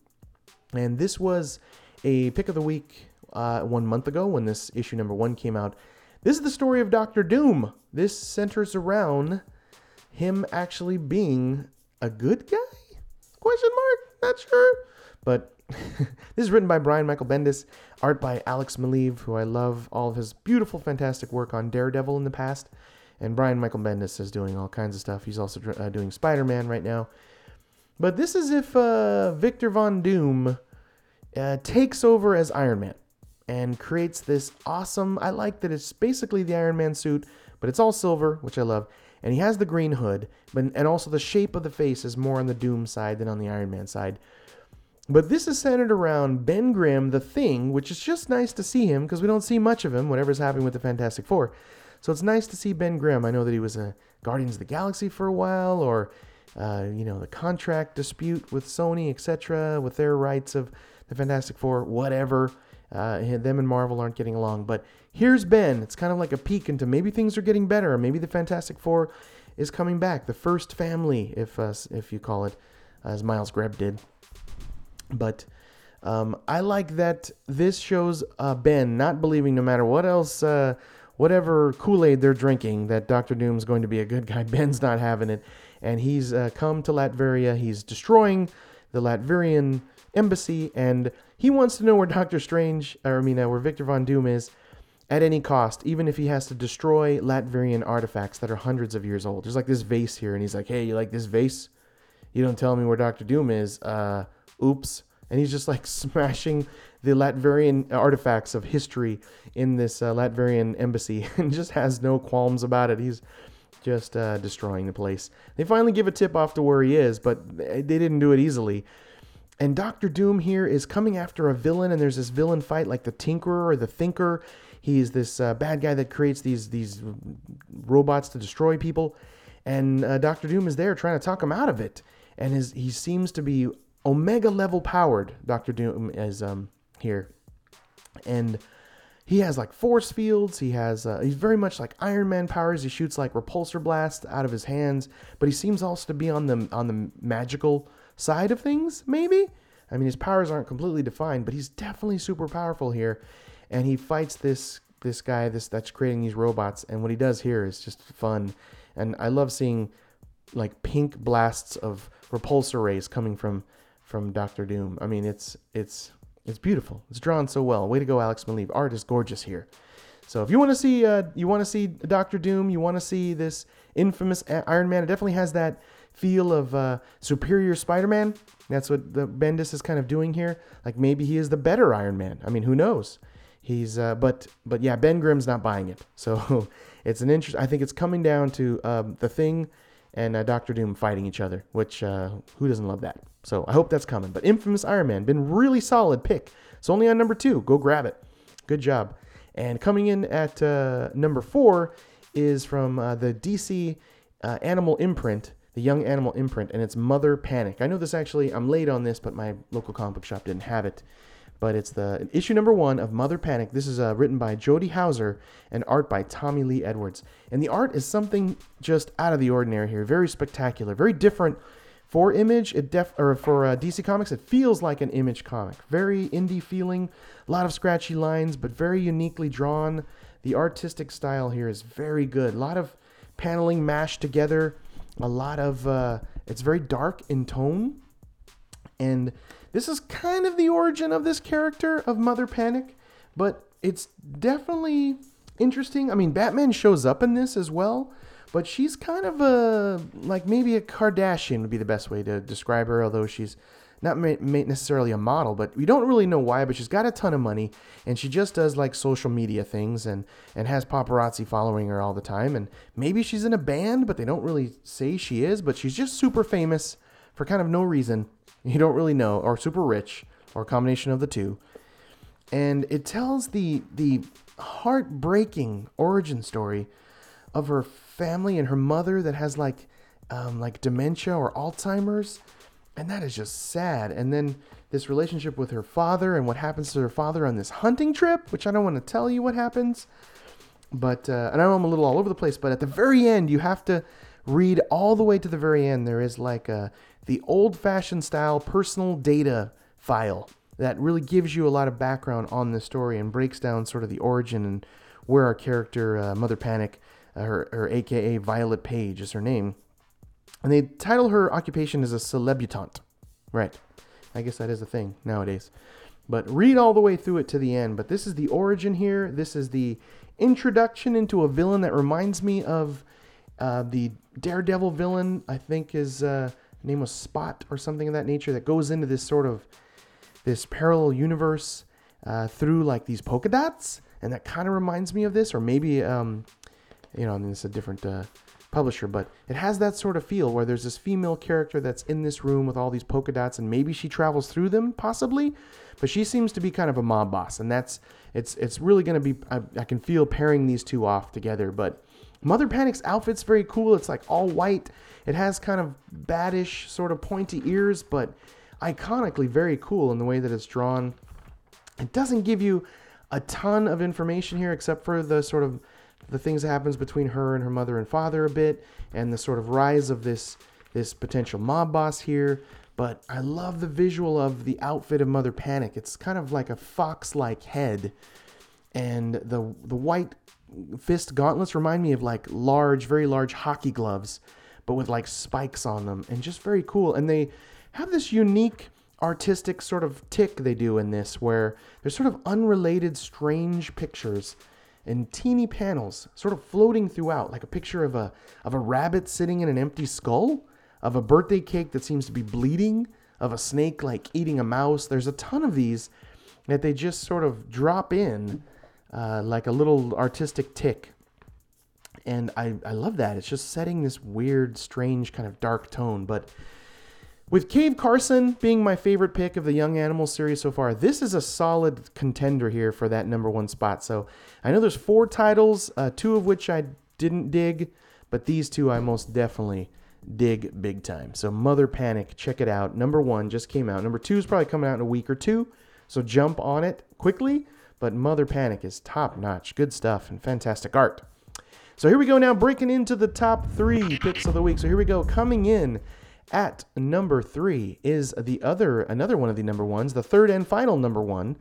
S1: And this was a pick of the week uh, one month ago when this issue number one came out. This is the story of Doctor Doom. This centers around him actually being a good guy? Question mark? Not sure. But this is written by Brian Michael Bendis, art by Alex Maleev, who I love all of his beautiful, fantastic work on Daredevil in the past. And Brian Michael Bendis is doing all kinds of stuff. He's also uh, doing Spider Man right now. But this is if uh, Victor Von Doom uh, takes over as Iron Man and creates this awesome. I like that it's basically the Iron Man suit, but it's all silver, which I love. And he has the green hood, but and also the shape of the face is more on the Doom side than on the Iron Man side. But this is centered around Ben Grimm, the Thing, which is just nice to see him because we don't see much of him, whatever's happening with the Fantastic Four. So it's nice to see Ben Grimm. I know that he was a Guardians of the Galaxy for a while, or uh, you know the contract dispute with Sony, etc., with their rights of the Fantastic Four, whatever. Uh, them and Marvel aren't getting along, but here's Ben. It's kind of like a peek into maybe things are getting better, or maybe the Fantastic Four is coming back, the first family, if uh, if you call it, as Miles Greb did. But um, I like that this shows uh, Ben not believing no matter what else uh, whatever Kool Aid they're drinking that Doctor Doom's going to be a good guy. Ben's not having it. And he's uh, come to Latveria. He's destroying the Latverian embassy. And he wants to know where Doctor Strange, or I mean, uh, where Victor Von Doom is at any cost, even if he has to destroy Latverian artifacts that are hundreds of years old. There's like this vase here. And he's like, hey, you like this vase? You don't tell me where Doctor Doom is. Uh, oops. And he's just like smashing the Latvian artifacts of history in this uh, Latvian embassy and just has no qualms about it. He's just uh, destroying the place. They finally give a tip off to where he is, but they didn't do it easily. And Doctor Doom here is coming after a villain, and there's this villain fight like the Tinkerer or the Thinker. He's this uh, bad guy that creates these these robots to destroy people, and uh, Doctor Doom is there trying to talk him out of it. And his he seems to be Omega level powered. Doctor Doom is um, here, and he has like force fields. He has uh, he's very much like Iron Man powers. He shoots like repulsor blast out of his hands, but he seems also to be on the on the magical side of things. Maybe I mean his powers aren't completely defined, but he's definitely super powerful here, and he fights this this guy this that's creating these robots. And what he does here is just fun, and I love seeing like pink blasts of repulsor rays coming from from Doctor Doom. I mean it's it's it's beautiful. It's drawn so well. Way to go, Alex Maleev. Art is gorgeous here. So if you want to see, uh, you want to see Doctor Doom, you want to see this infamous Iron Man. It definitely has that feel of uh, Superior Spider-Man. That's what the Bendis is kind of doing here. Like maybe he is the better Iron Man. I mean, who knows? He's, uh, but but yeah, Ben Grimm's not buying it. So it's an interest. I think it's coming down to um, the Thing and uh, Doctor Doom fighting each other, which uh, who doesn't love that? So I hope that's coming. But Infamous Iron Man, been really solid pick. It's only on number two. Go grab it. Good job. And coming in at uh, number four is from uh, the DC uh, Animal Imprint, the Young Animal Imprint, and it's Mother Panic. I know this actually, I'm late on this, but my local comic book shop didn't have it. But it's the issue number one of Mother Panic. This is uh, written by Jody Houser and art by Tommy Lee Edwards. And the art is something just out of the ordinary here. Very spectacular, very different for Image, it def or for uh, DC Comics, it feels like an Image comic. Very indie feeling, a lot of scratchy lines, but very uniquely drawn. The artistic style here is very good. A lot of paneling mashed together. A lot of uh, it's very dark in tone, and this is kind of the origin of this character of Mother Panic, but it's definitely interesting. I mean, Batman shows up in this as well, but she's kind of a like maybe a Kardashian would be the best way to describe her. Although she's not necessarily a model, but we don't really know why. But she's got a ton of money, and she just does like social media things, and and has paparazzi following her all the time. And maybe she's in a band, but they don't really say she is. But she's just super famous for kind of no reason. You don't really know, or super rich, or a combination of the two. And it tells the the heartbreaking origin story of her family and her mother that has like um, like dementia or Alzheimer's, and that is just sad. And then this relationship with her father and what happens to her father on this hunting trip, which I don't want to tell you what happens. But uh, and I know I'm a little all over the place, but at the very end, you have to read all the way to the very end. There is like a, the old-fashioned style personal data file that really gives you a lot of background on the story and breaks down sort of the origin and where our character uh, Mother Panic her, her AKA Violet Paige is her name. And they title her occupation as a celebutante. Right. I guess that is a thing nowadays. But read all the way through it to the end. But this is the origin here. This is the introduction into a villain that reminds me of uh, the Daredevil villain. I think is. uh, name was Spot or something of that nature. That goes into this sort of this parallel universe uh, through like these polka dots, and that kind of reminds me of this. Or maybe um, you know, and it's a different uh, publisher, but it has that sort of feel where there's this female character that's in this room with all these polka dots, and maybe she travels through them, possibly, but she seems to be kind of a mob boss, and that's it's it's really going to be. I, I can feel pairing these two off together, but. Mother Panic's outfit's very cool. It's like all white. It has kind of baddish, sort of pointy ears, but iconically very cool in the way that it's drawn. It doesn't give you a ton of information here except for the sort of the things that happens between her and her mother and father a bit, and the sort of rise of this this potential mob boss here. But I love the visual of the outfit of Mother Panic. It's kind of like a fox-like head, and the the white fist gauntlets remind me of like large, very large hockey gloves, but with like spikes on them, and just very cool. And they have this unique artistic sort of tick they do in this where there's sort of unrelated strange pictures in teeny panels, sort of floating throughout, like a picture of a of a rabbit sitting in an empty skull, of a birthday cake that seems to be bleeding, of a snake like eating a mouse. There's a ton of these that they just sort of drop in uh, like a little artistic tick. And I, I love that. It's just setting this weird, strange kind of dark tone. But with Cave Carson being my favorite pick of the Young Animals series so far, this is a solid contender here for that number one spot. So I know there's four titles, uh, two of which I didn't dig, but these two I most definitely dig big time. So Mother Panic, check it out. Number one just came out. Number two is probably coming out in a week or two, so jump on it quickly. But Mother Panic is top notch. Good stuff and fantastic art. So here we go now, breaking into the top three picks of the week. So here we go, coming in at number three is the other another one of the number ones, the third and final number one.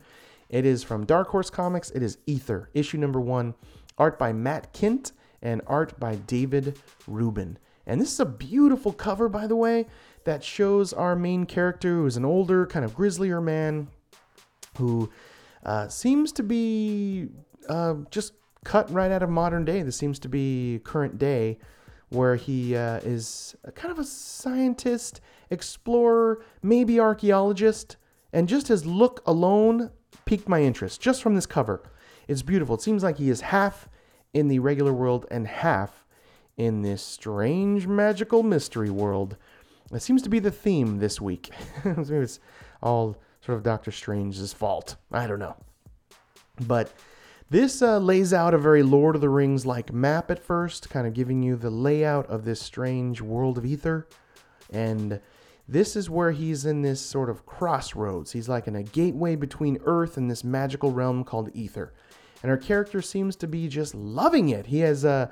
S1: It is from Dark Horse Comics. It is Ether, issue number one, art by Matt Kindt and art by David Rubin. And this is a beautiful cover, by the way, that shows our main character, who is an older, kind of grislier man, who uh, seems to be uh, just cut right out of modern day. This seems to be current day, where he uh, is kind of a scientist, explorer, maybe archaeologist, and just his look alone piqued my interest just from this cover. It's beautiful. It seems like he is half in the regular world and half in this strange magical mystery world. It seems to be the theme this week. Maybe it's all sort of Doctor Strange's fault. I don't know. But this uh, lays out a very Lord of the Rings like map at first, kind of giving you the layout of this strange world of ether. And this is where he's in this sort of crossroads. He's like in a gateway between Earth and this magical realm called ether. And our character seems to be just loving it. He has uh,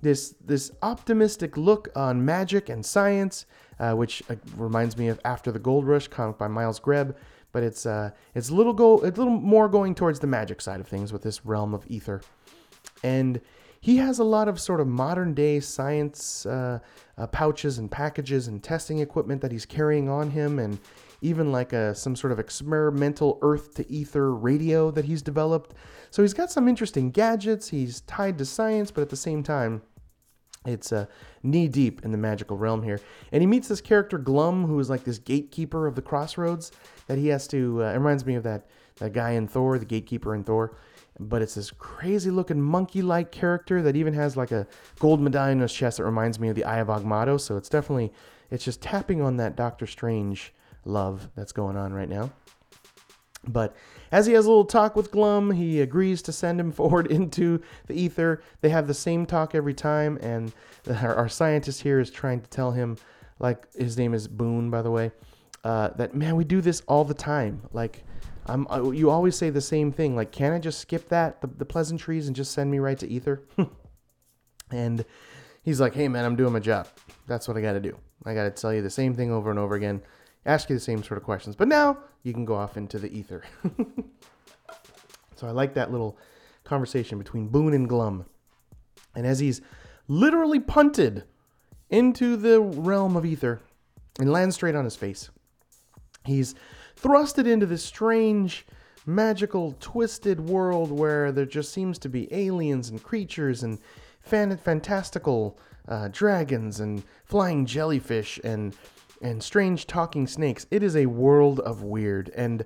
S1: this this optimistic look on magic and science, uh, which uh, reminds me of After the Gold Rush, comic by Miles Greb. But it's uh, it's a little go a little more going towards the magic side of things with this realm of ether, and he has a lot of sort of modern day science uh, uh, pouches and packages and testing equipment that he's carrying on him, and even like a some sort of experimental earth to ether radio that he's developed. So he's got some interesting gadgets. He's tied to science, but at the same time, it's uh, knee deep in the magical realm here. And he meets this character Glum, who is like this gatekeeper of the crossroads that he has to. Uh, it reminds me of that that guy in Thor, the gatekeeper in Thor. But it's this crazy looking monkey like character that even has like a gold medallion on his chest that reminds me of the Eye of Agamotto. So it's definitely it's just tapping on that Doctor Strange love that's going on right now. But as he has a little talk with Glum, he agrees to send him forward into the ether. They have the same talk every time, and our, our scientist here is trying to tell him, like his name is Boone, by the way, uh, that man, we do this all the time. Like, I'm, uh, you always say the same thing. Like, can I just skip that, the, the pleasantries, and just send me right to ether? and he's like, hey man, I'm doing my job. That's what I got to do. I got to tell you the same thing over and over again ask you the same sort of questions. But now you can go off into the ether. so I like that little conversation between Boone and Glum. And as he's literally punted into the realm of ether and lands straight on his face, he's thrusted into this strange, magical, twisted world where there just seems to be aliens and creatures and fan- fantastical uh, dragons and flying jellyfish and and strange talking snakes. It is a world of weird. And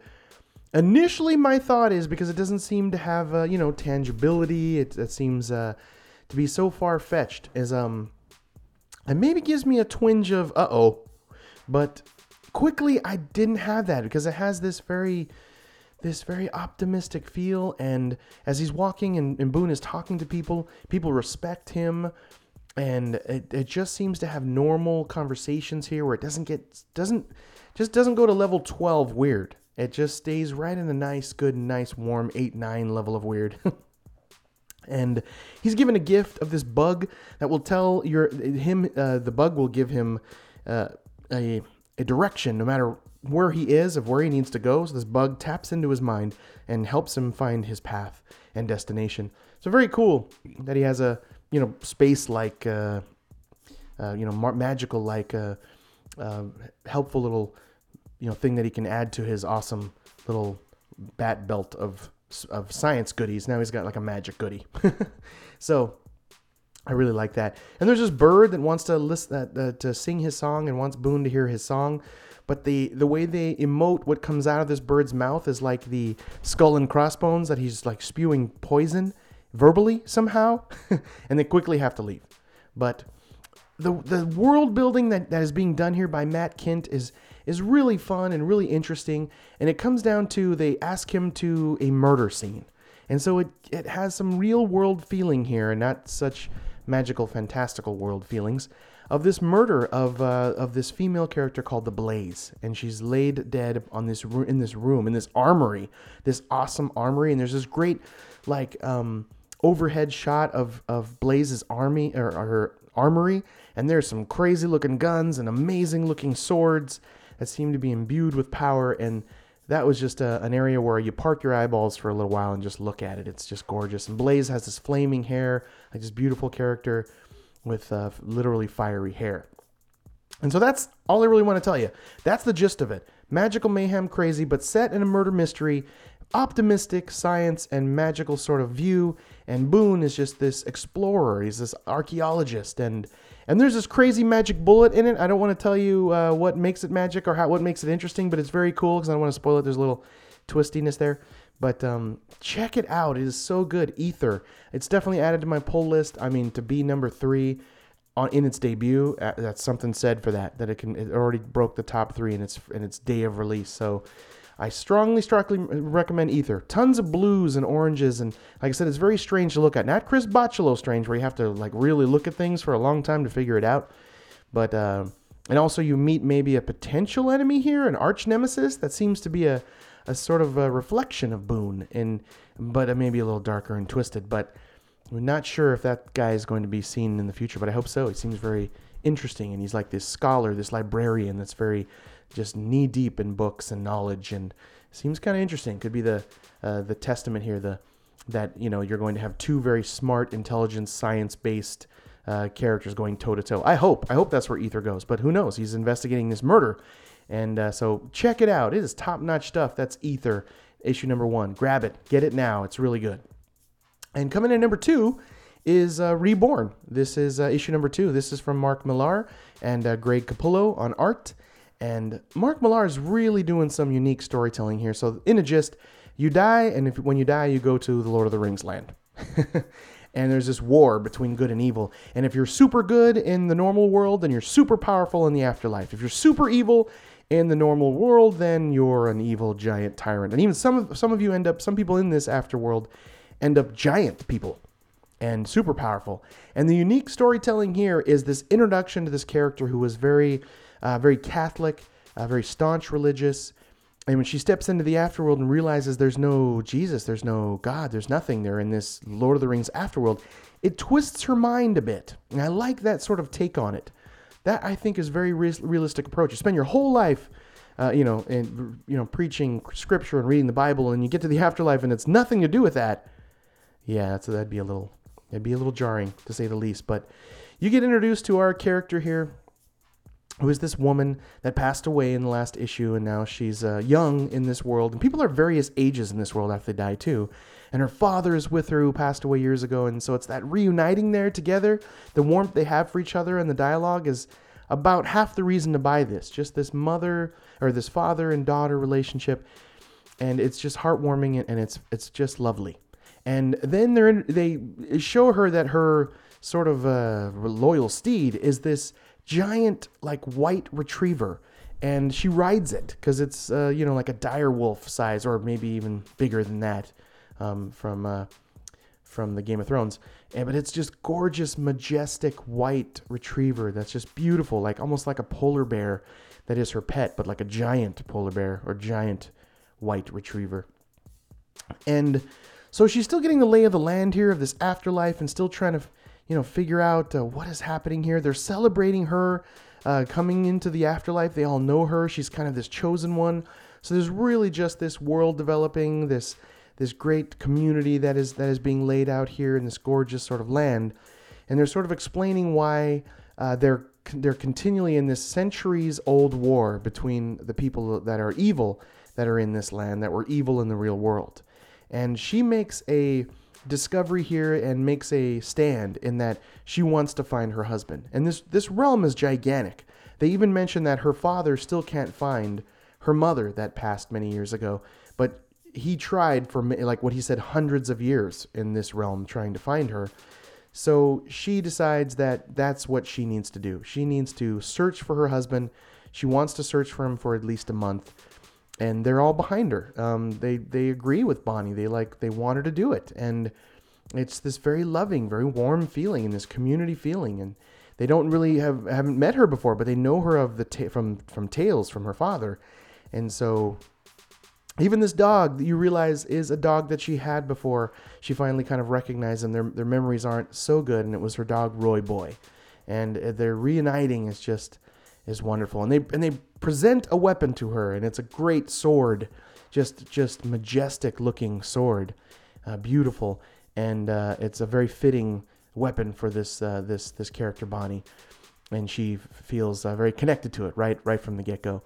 S1: initially, my thought is because it doesn't seem to have, uh, you know, tangibility. It, it seems uh, to be so far fetched. As um, it maybe gives me a twinge of uh oh. But quickly, I didn't have that because it has this very this very optimistic feel and as he's walking and, and boone is talking to people people respect him and it, it just seems to have normal conversations here where it doesn't get doesn't just doesn't go to level 12 weird. It just stays right in a nice good nice warm 8 9 level of weird. And he's given a gift of this bug that will tell your him uh, the bug will give him uh, a, a direction no matter where he is of where he needs to go. So this bug taps into his mind and helps him find his path and destination. So very cool that he has a you know, space like, uh, uh, you know, magical like, uh, uh, helpful little, you know, thing that he can add to his awesome little bat belt of of science goodies. Now he's got like a magic goodie. so I really like that. And there's this bird that wants to listen uh, to sing his song and wants Boone to hear his song. But the the way they emote what comes out of this bird's mouth is like the skull and crossbones that he's like spewing poison verbally somehow, and they quickly have to leave. But the the world building that, that is being done here by Matt Kindt is is really fun and really interesting. And it comes down to they ask him to a murder scene. And so it, it has some real world feeling here and not such magical, fantastical world feelings. of this murder of uh, of this female character called the Blaze, and she's laid dead on this in this room in this armory, this awesome armory, and there's this great like um, overhead shot of of Blaze's army or, or her armory, and there's some crazy looking guns and amazing looking swords that seem to be imbued with power and that was just a, an area where you park your eyeballs for a little while and just look at it. It's just gorgeous. And Blaze has this flaming hair, like this beautiful character with uh, literally fiery hair. And so that's all I really want to tell you. That's the gist of it. Magical mayhem, crazy, but set in a murder mystery, optimistic science and magical sort of view. And Boone is just this explorer. He's this archaeologist, and and there's this crazy magic bullet in it. I don't want to tell you uh, what makes it magic or how what makes it interesting, but it's very cool because I don't want to spoil it. There's a little twistiness there. But um, check it out. It is so good. Ether. It's definitely added to my pull list. I mean, to be number three on in its debut, that's something said for that. That it can. It already broke the top three in its in its day of release. So. I strongly, strongly recommend Ether. Tons of blues and oranges, and like I said, it's very strange to look at. Not Chris Bachalo strange, where you have to like really look at things for a long time to figure it out. But uh, and also you meet maybe a potential enemy here, an arch nemesis that seems to be a a sort of a reflection of Boone, and but maybe a little darker and twisted. But we're not sure if that guy is going to be seen in the future, but I hope so. He seems very interesting, and he's like this scholar, this librarian that's very just knee deep in books and knowledge, and seems kind of interesting. Could be the uh, the testament here, the that you know you're going to have two very smart, intelligent, science based. Uh, characters going toe to toe. I hope. I hope that's where Ether goes. But who knows? He's investigating this murder, and uh, so check it out. It is top notch stuff. That's Ether, issue number one. Grab it. Get it now. It's really good. And coming in number two is uh, Reborn. This is uh, issue number two. This is from Mark Millar and uh, Greg Capullo on art. And Mark Millar is really doing some unique storytelling here. So, in a gist, you die, and if when you die, you go to the Lord of the Rings land. and there's this war between good and evil. And if you're super good in the normal world, then you're super powerful in the afterlife. If you're super evil in the normal world, then you're an evil giant tyrant. And even some of some of you end up, some people in this afterworld end up giant people and super powerful. And the unique storytelling here is this introduction to this character who was very, uh, very Catholic, uh, very staunch religious. And when she steps into the afterworld and realizes there's no Jesus, there's no God, there's nothing there in this Lord of the Rings afterworld, it twists her mind a bit. And I like that sort of take on it. That I think is very re- realistic approach. You spend your whole life, uh, you know, you know, preaching scripture and reading the Bible, and you get to the afterlife, and it's nothing to do with that. Yeah, so that'd be a little, it'd be a little jarring to say the least. But you get introduced to our character here, who is this woman that passed away in the last issue, and now she's uh, young in this world. And people are various ages in this world after they die too. And her father is with her, who passed away years ago. And so it's that reuniting there together, the warmth they have for each other, and the dialogue is about half the reason to buy this. Just this mother or this father and daughter relationship, and it's just heartwarming and it's it's just lovely. And then they they show her that her sort of uh, loyal steed is this giant like white retriever and she rides it because it's uh, you know like a dire wolf size or maybe even bigger than that um, from uh, from the Game of Thrones. And, but it's just gorgeous, majestic white retriever that's just beautiful, like almost like a polar bear that is her pet, but like a giant polar bear or giant white retriever. And so she's still getting the lay of the land here of this afterlife and still trying to, you know, figure out uh, what is happening here. They're celebrating her uh, coming into the afterlife. They all know her. She's kind of this chosen one. So there's really just this world developing, this this great community that is that is being laid out here in this gorgeous sort of land, and they're sort of explaining why uh, they're they're continually in this centuries old war between the people that are evil that are in this land that were evil in the real world, and she makes a discovery here and makes a stand in that she wants to find her husband, and this this realm is gigantic. They even mention that her father still can't find her mother that passed many years ago, but he tried for like what he said hundreds of years in this realm trying to find her. So she decides that that's what she needs to do. She needs to search for her husband. She wants to search for him for at least a month, and they're all behind her. Um, they they agree with Bonnie. They like they want her to do it, and it's this very loving, very warm feeling and this community feeling, and they don't really have haven't met her before, but they know her of the ta- from from tales from her father, and so even this dog that you realize is a dog that she had before she finally kind of recognized them. Their their memories aren't so good, and it was her dog Roy Boy, and uh, their reuniting is just is wonderful. And they and they present a weapon to her, and it's a great sword, just just majestic looking sword, uh, beautiful, and uh, it's a very fitting weapon for this uh, this this character Bonnie, and she feels uh, very connected to it right right from the get go.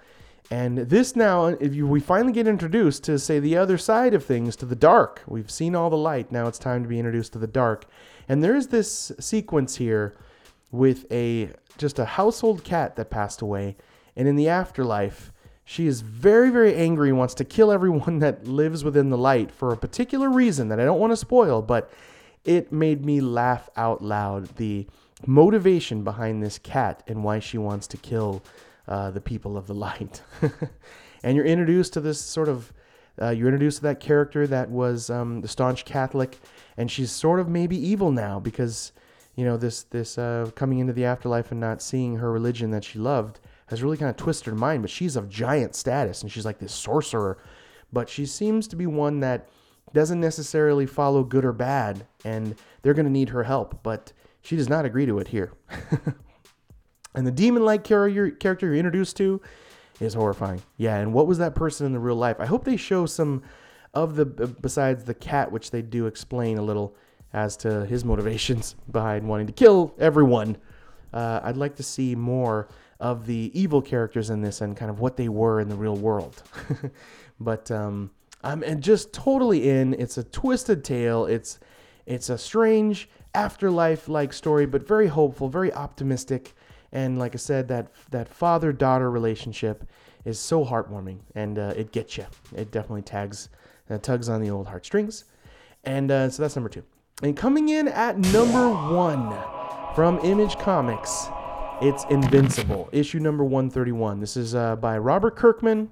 S1: And this now, if you, we finally get introduced to say the other side of things, to the dark. We've seen all the light. Now it's time to be introduced to the dark. And there is this sequence here with a just a household cat that passed away, and in the afterlife, she is very very angry and wants to kill everyone that lives within the light for a particular reason that I don't want to spoil, but it made me laugh out loud. The motivation behind this cat and why she wants to kill uh, the people of the light. and you're introduced to this sort of, uh, you're introduced to that character that was um, the staunch Catholic, and she's sort of maybe evil now because, you know, this this uh, coming into the afterlife and not seeing her religion that she loved has really kind of twisted her mind. But she's of giant status, and she's like this sorcerer, but she seems to be one that doesn't necessarily follow good or bad, and they're going to need her help. But she does not agree to it here. And the demon like character you're introduced to is horrifying. Yeah, and what was that person in the real life? I hope they show some of the, besides the cat, which they do explain a little as to his motivations behind wanting to kill everyone. Uh, I'd like to see more of the evil characters in this and kind of what they were in the real world. but um, I'm and just totally in. It's a twisted tale. It's it's a strange afterlife like story, but very hopeful, very optimistic. And like I said, that that father daughter relationship is so heartwarming, and uh, it gets you. It definitely tags uh, tugs on the old heartstrings. And uh, so that's number two. And coming in at number one from Image Comics, it's Invincible, issue number 131. This is uh, by Robert Kirkman,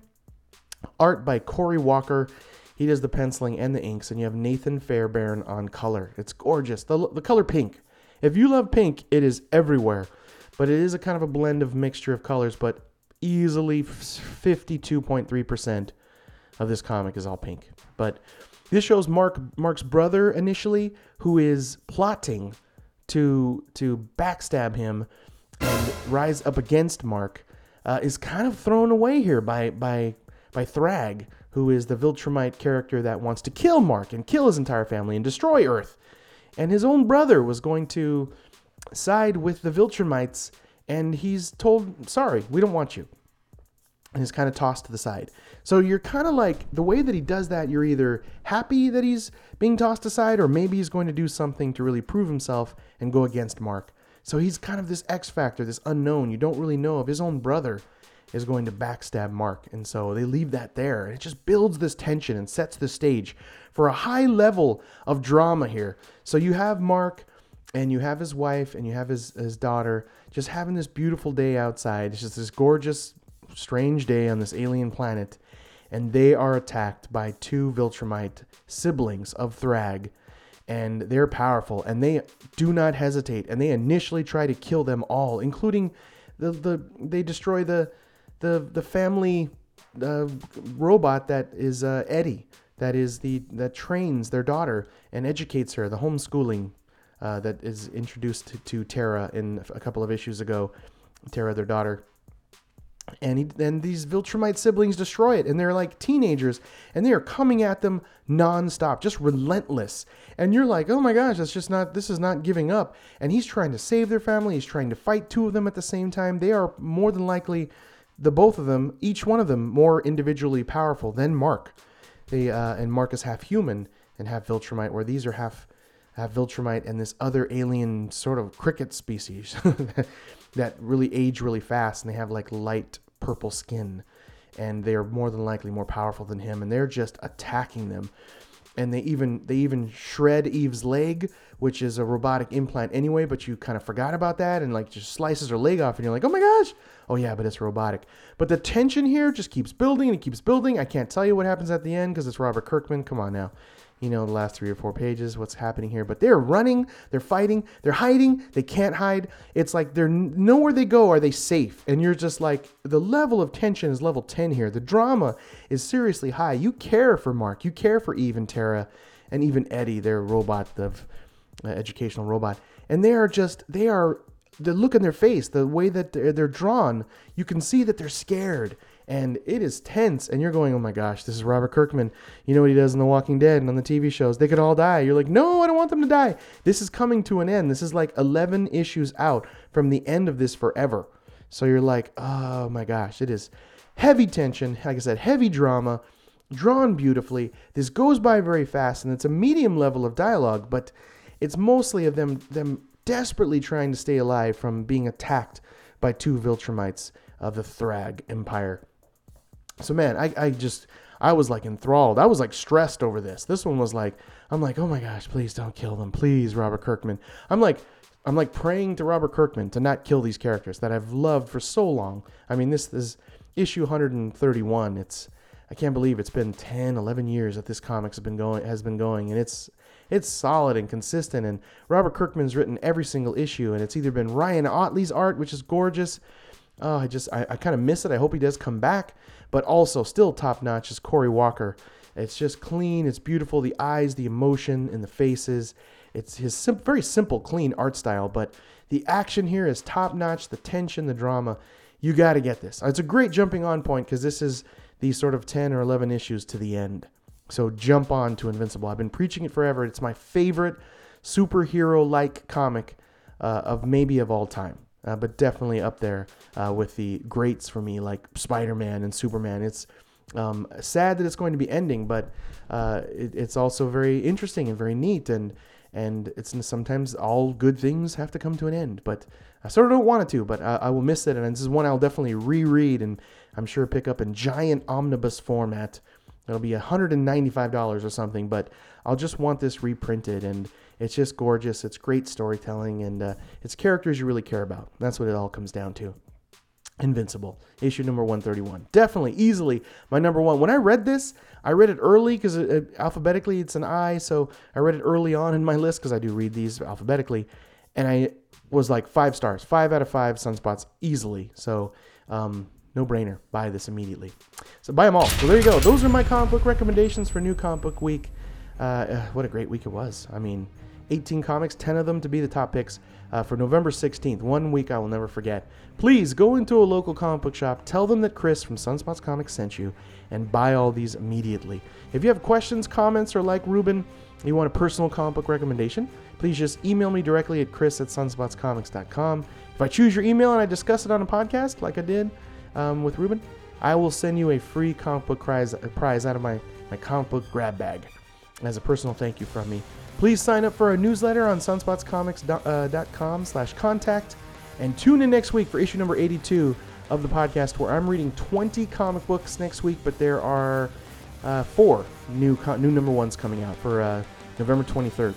S1: art by Cory Walker. He does the penciling and the inks, and you have Nathan Fairbairn on color. It's gorgeous. The, the color pink. If you love pink, it is everywhere but it is a kind of a blend of mixture of colors. But easily 52.3% of this comic is all pink. But this shows Mark Mark's brother initially, who is plotting to to backstab him and rise up against Mark, uh, is kind of thrown away here by by by Thragg, who is the Viltrumite character that wants to kill Mark and kill his entire family and destroy Earth. And his own brother was going to side with the Viltrumites, and he's told, sorry, we don't want you. And he's kind of tossed to the side. So you're kind of like, the way that he does that, you're either happy that he's being tossed aside, or maybe he's going to do something to really prove himself and go against Mark. So he's kind of this X factor, this unknown. You don't really know if his own brother is going to backstab Mark. And so they leave that there. And it just builds this tension and sets the stage for a high level of drama here. So you have Mark and you have his wife and you have his, his daughter just having this beautiful day outside. It's just this gorgeous, strange day on this alien planet. And they are attacked by two Viltrumite siblings of Thrag. And they're powerful and they do not hesitate. And they initially try to kill them all, including the, the they destroy the the the family uh, robot that is uh, Eddie, that is the that trains their daughter and educates her, the homeschooling uh, that is introduced to, to Tara in a couple of issues ago. Tara, their daughter. And, he, and these Viltrumite siblings destroy it, and they're like teenagers, and they are coming at them nonstop, just relentless. And you're like, oh my gosh, that's just not, this is not giving up. And he's trying to save their family. He's trying to fight two of them at the same time. They are more than likely, the both of them, each one of them, more individually powerful than Mark. They uh, and Mark is half human and half Viltrumite, where these are half have Viltrumite and this other alien sort of cricket species that really age really fast and they have like light purple skin and they are more than likely more powerful than him and they're just attacking them and they even they even shred Eve's leg, which is a robotic implant anyway, but you kind of forgot about that and like just slices her leg off and you're like, "Oh my gosh. Oh yeah, but it's robotic." But the tension here just keeps building and it keeps building. I can't tell you what happens at the end because it's Robert Kirkman. Come on now you know, the last three or four pages, what's happening here. But they're running, they're fighting, they're hiding, they can't hide. It's like they're nowhere they go are they safe. And you're just like, the level of tension is level 10 here. The drama is seriously high. You care for Mark, you care for Eve and Tara, and even Eddie, their robot, the uh, educational robot. And they are just, they are, the look in their face, the way that they're, they're drawn, you can see that they're scared and it is tense and you're going oh my gosh this is robert kirkman. You know what he does in the walking dead and on the tv shows? They could all die. You're like no i don't want them to die. This is coming to an end. This is like 11 issues out from the end of this forever. So you're like oh my gosh it is heavy tension like i said heavy drama drawn beautifully. This goes by very fast and it's a medium level of dialogue but it's mostly of them them desperately trying to stay alive from being attacked by two viltrumites of the thragg empire so man, I, I just I was like enthralled. I was like stressed over this. This one was like I'm like, oh my gosh, please don't kill them, please, Robert Kirkman. I'm like I'm like praying to Robert Kirkman to not kill these characters that I've loved for so long. I mean, this is issue 131. It's I can't believe it's been 10, 11 years that this comics has been going has been going and it's it's solid and consistent and Robert Kirkman's written every single issue and it's either been Ryan Ottley's art which is gorgeous. Oh, I just I, I kind of miss it. I hope he does come back but also still top notch is Cory Walker. It's just clean, it's beautiful. The eyes, the emotion in the faces. It's his sim- very simple, clean art style, but the action here is top notch. The tension, the drama. You got to get this. It's a great jumping on point because this is the sort of 10 or 11 issues to the end. So jump on to Invincible. I've been preaching it forever. It's my favorite superhero like comic uh, of maybe of all time uh, but definitely up there uh, with the greats for me, like Spider Man and Superman. It's um, sad that it's going to be ending, but uh, it, it's also very interesting and very neat. And and it's sometimes all good things have to come to an end. But I sort of don't want it to, but I, I will miss it. And this is one I'll definitely reread and I'm sure pick up in giant omnibus format. It'll be $195 or something, but I'll just want this reprinted and it's just gorgeous. It's great storytelling, and uh, it's characters you really care about. That's what it all comes down to. Invincible, issue number 131. Definitely, easily my number one. When I read this, I read it early because it, it, alphabetically it's an I, so I read it early on in my list because I do read these alphabetically, and I was like five stars, five out of five sunspots easily. So, um, no brainer. Buy this immediately. So buy them all. So there you go. Those are my comic book recommendations for New Comic Book Week. Uh, uh what a great week it was. I mean, 18 comics, 10 of them to be the top picks uh, for November 16th. One week I will never forget. Please go into a local comic book shop, tell them that Chris from Sunspots Comics sent you, and buy all these immediately. If you have questions, comments, or like Ruben, you want a personal comic book recommendation, please just email me directly at chris at sunspotscomics.com. If I choose your email and I discuss it on a podcast, like I did um, with Ruben, I will send you a free comic book prize, prize out of my, my comic book grab bag as a personal thank you from me. Please sign up for our newsletter on sunspotscomics.com slash contact and tune in next week for issue number 82 of the podcast where I'm reading 20 comic books next week, but there are uh, four new new number ones coming out for uh, November 23rd.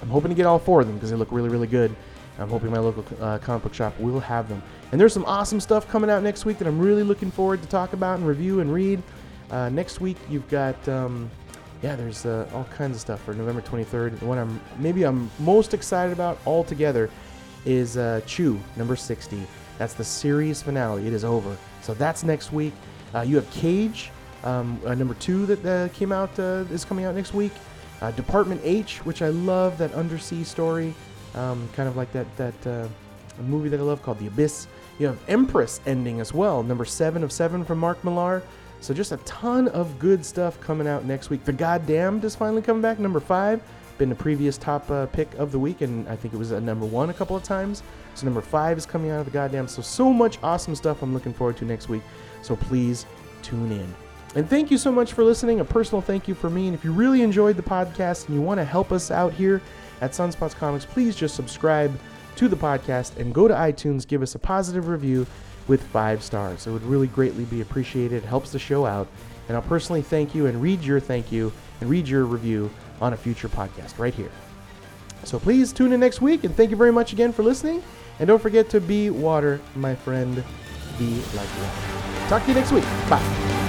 S1: I'm hoping to get all four of them because they look really, really good. I'm hoping my local uh, comic book shop will have them. And there's some awesome stuff coming out next week that I'm really looking forward to talk about and review and read. Uh, next week, you've got um, yeah, there's uh, all kinds of stuff for November 23rd. The one I'm maybe I'm most excited about altogether is uh, Chew number 60. That's the series finale. It is over. So that's next week. Uh, you have Cage um, uh, number two that came out is coming out next week. Department H, which I love, that undersea story, um, kind of like that that movie that I love called The Abyss. You have Empress ending as well, number seven of seven from Mark Millar. So just a ton of good stuff coming out next week. The Goddamned is finally coming back, number five. Been the previous top uh, pick of the week, and I think it was a number one a couple of times. So number five is coming out of the Goddamned. So so much awesome stuff I'm looking forward to next week. So please tune in. And thank you so much for listening. A personal thank you for me. And if you really enjoyed the podcast and you want to help us out here at Sunspots Comics, please just subscribe to the podcast and go to iTunes, give us a positive review with five stars. It would really greatly be appreciated. It helps the show out. And I'll personally thank you and read your thank you and read your review on a future podcast right here. So please tune in next week and thank you very much again for listening. And don't forget to be water, my friend. Be like water. Talk to you next week. Bye.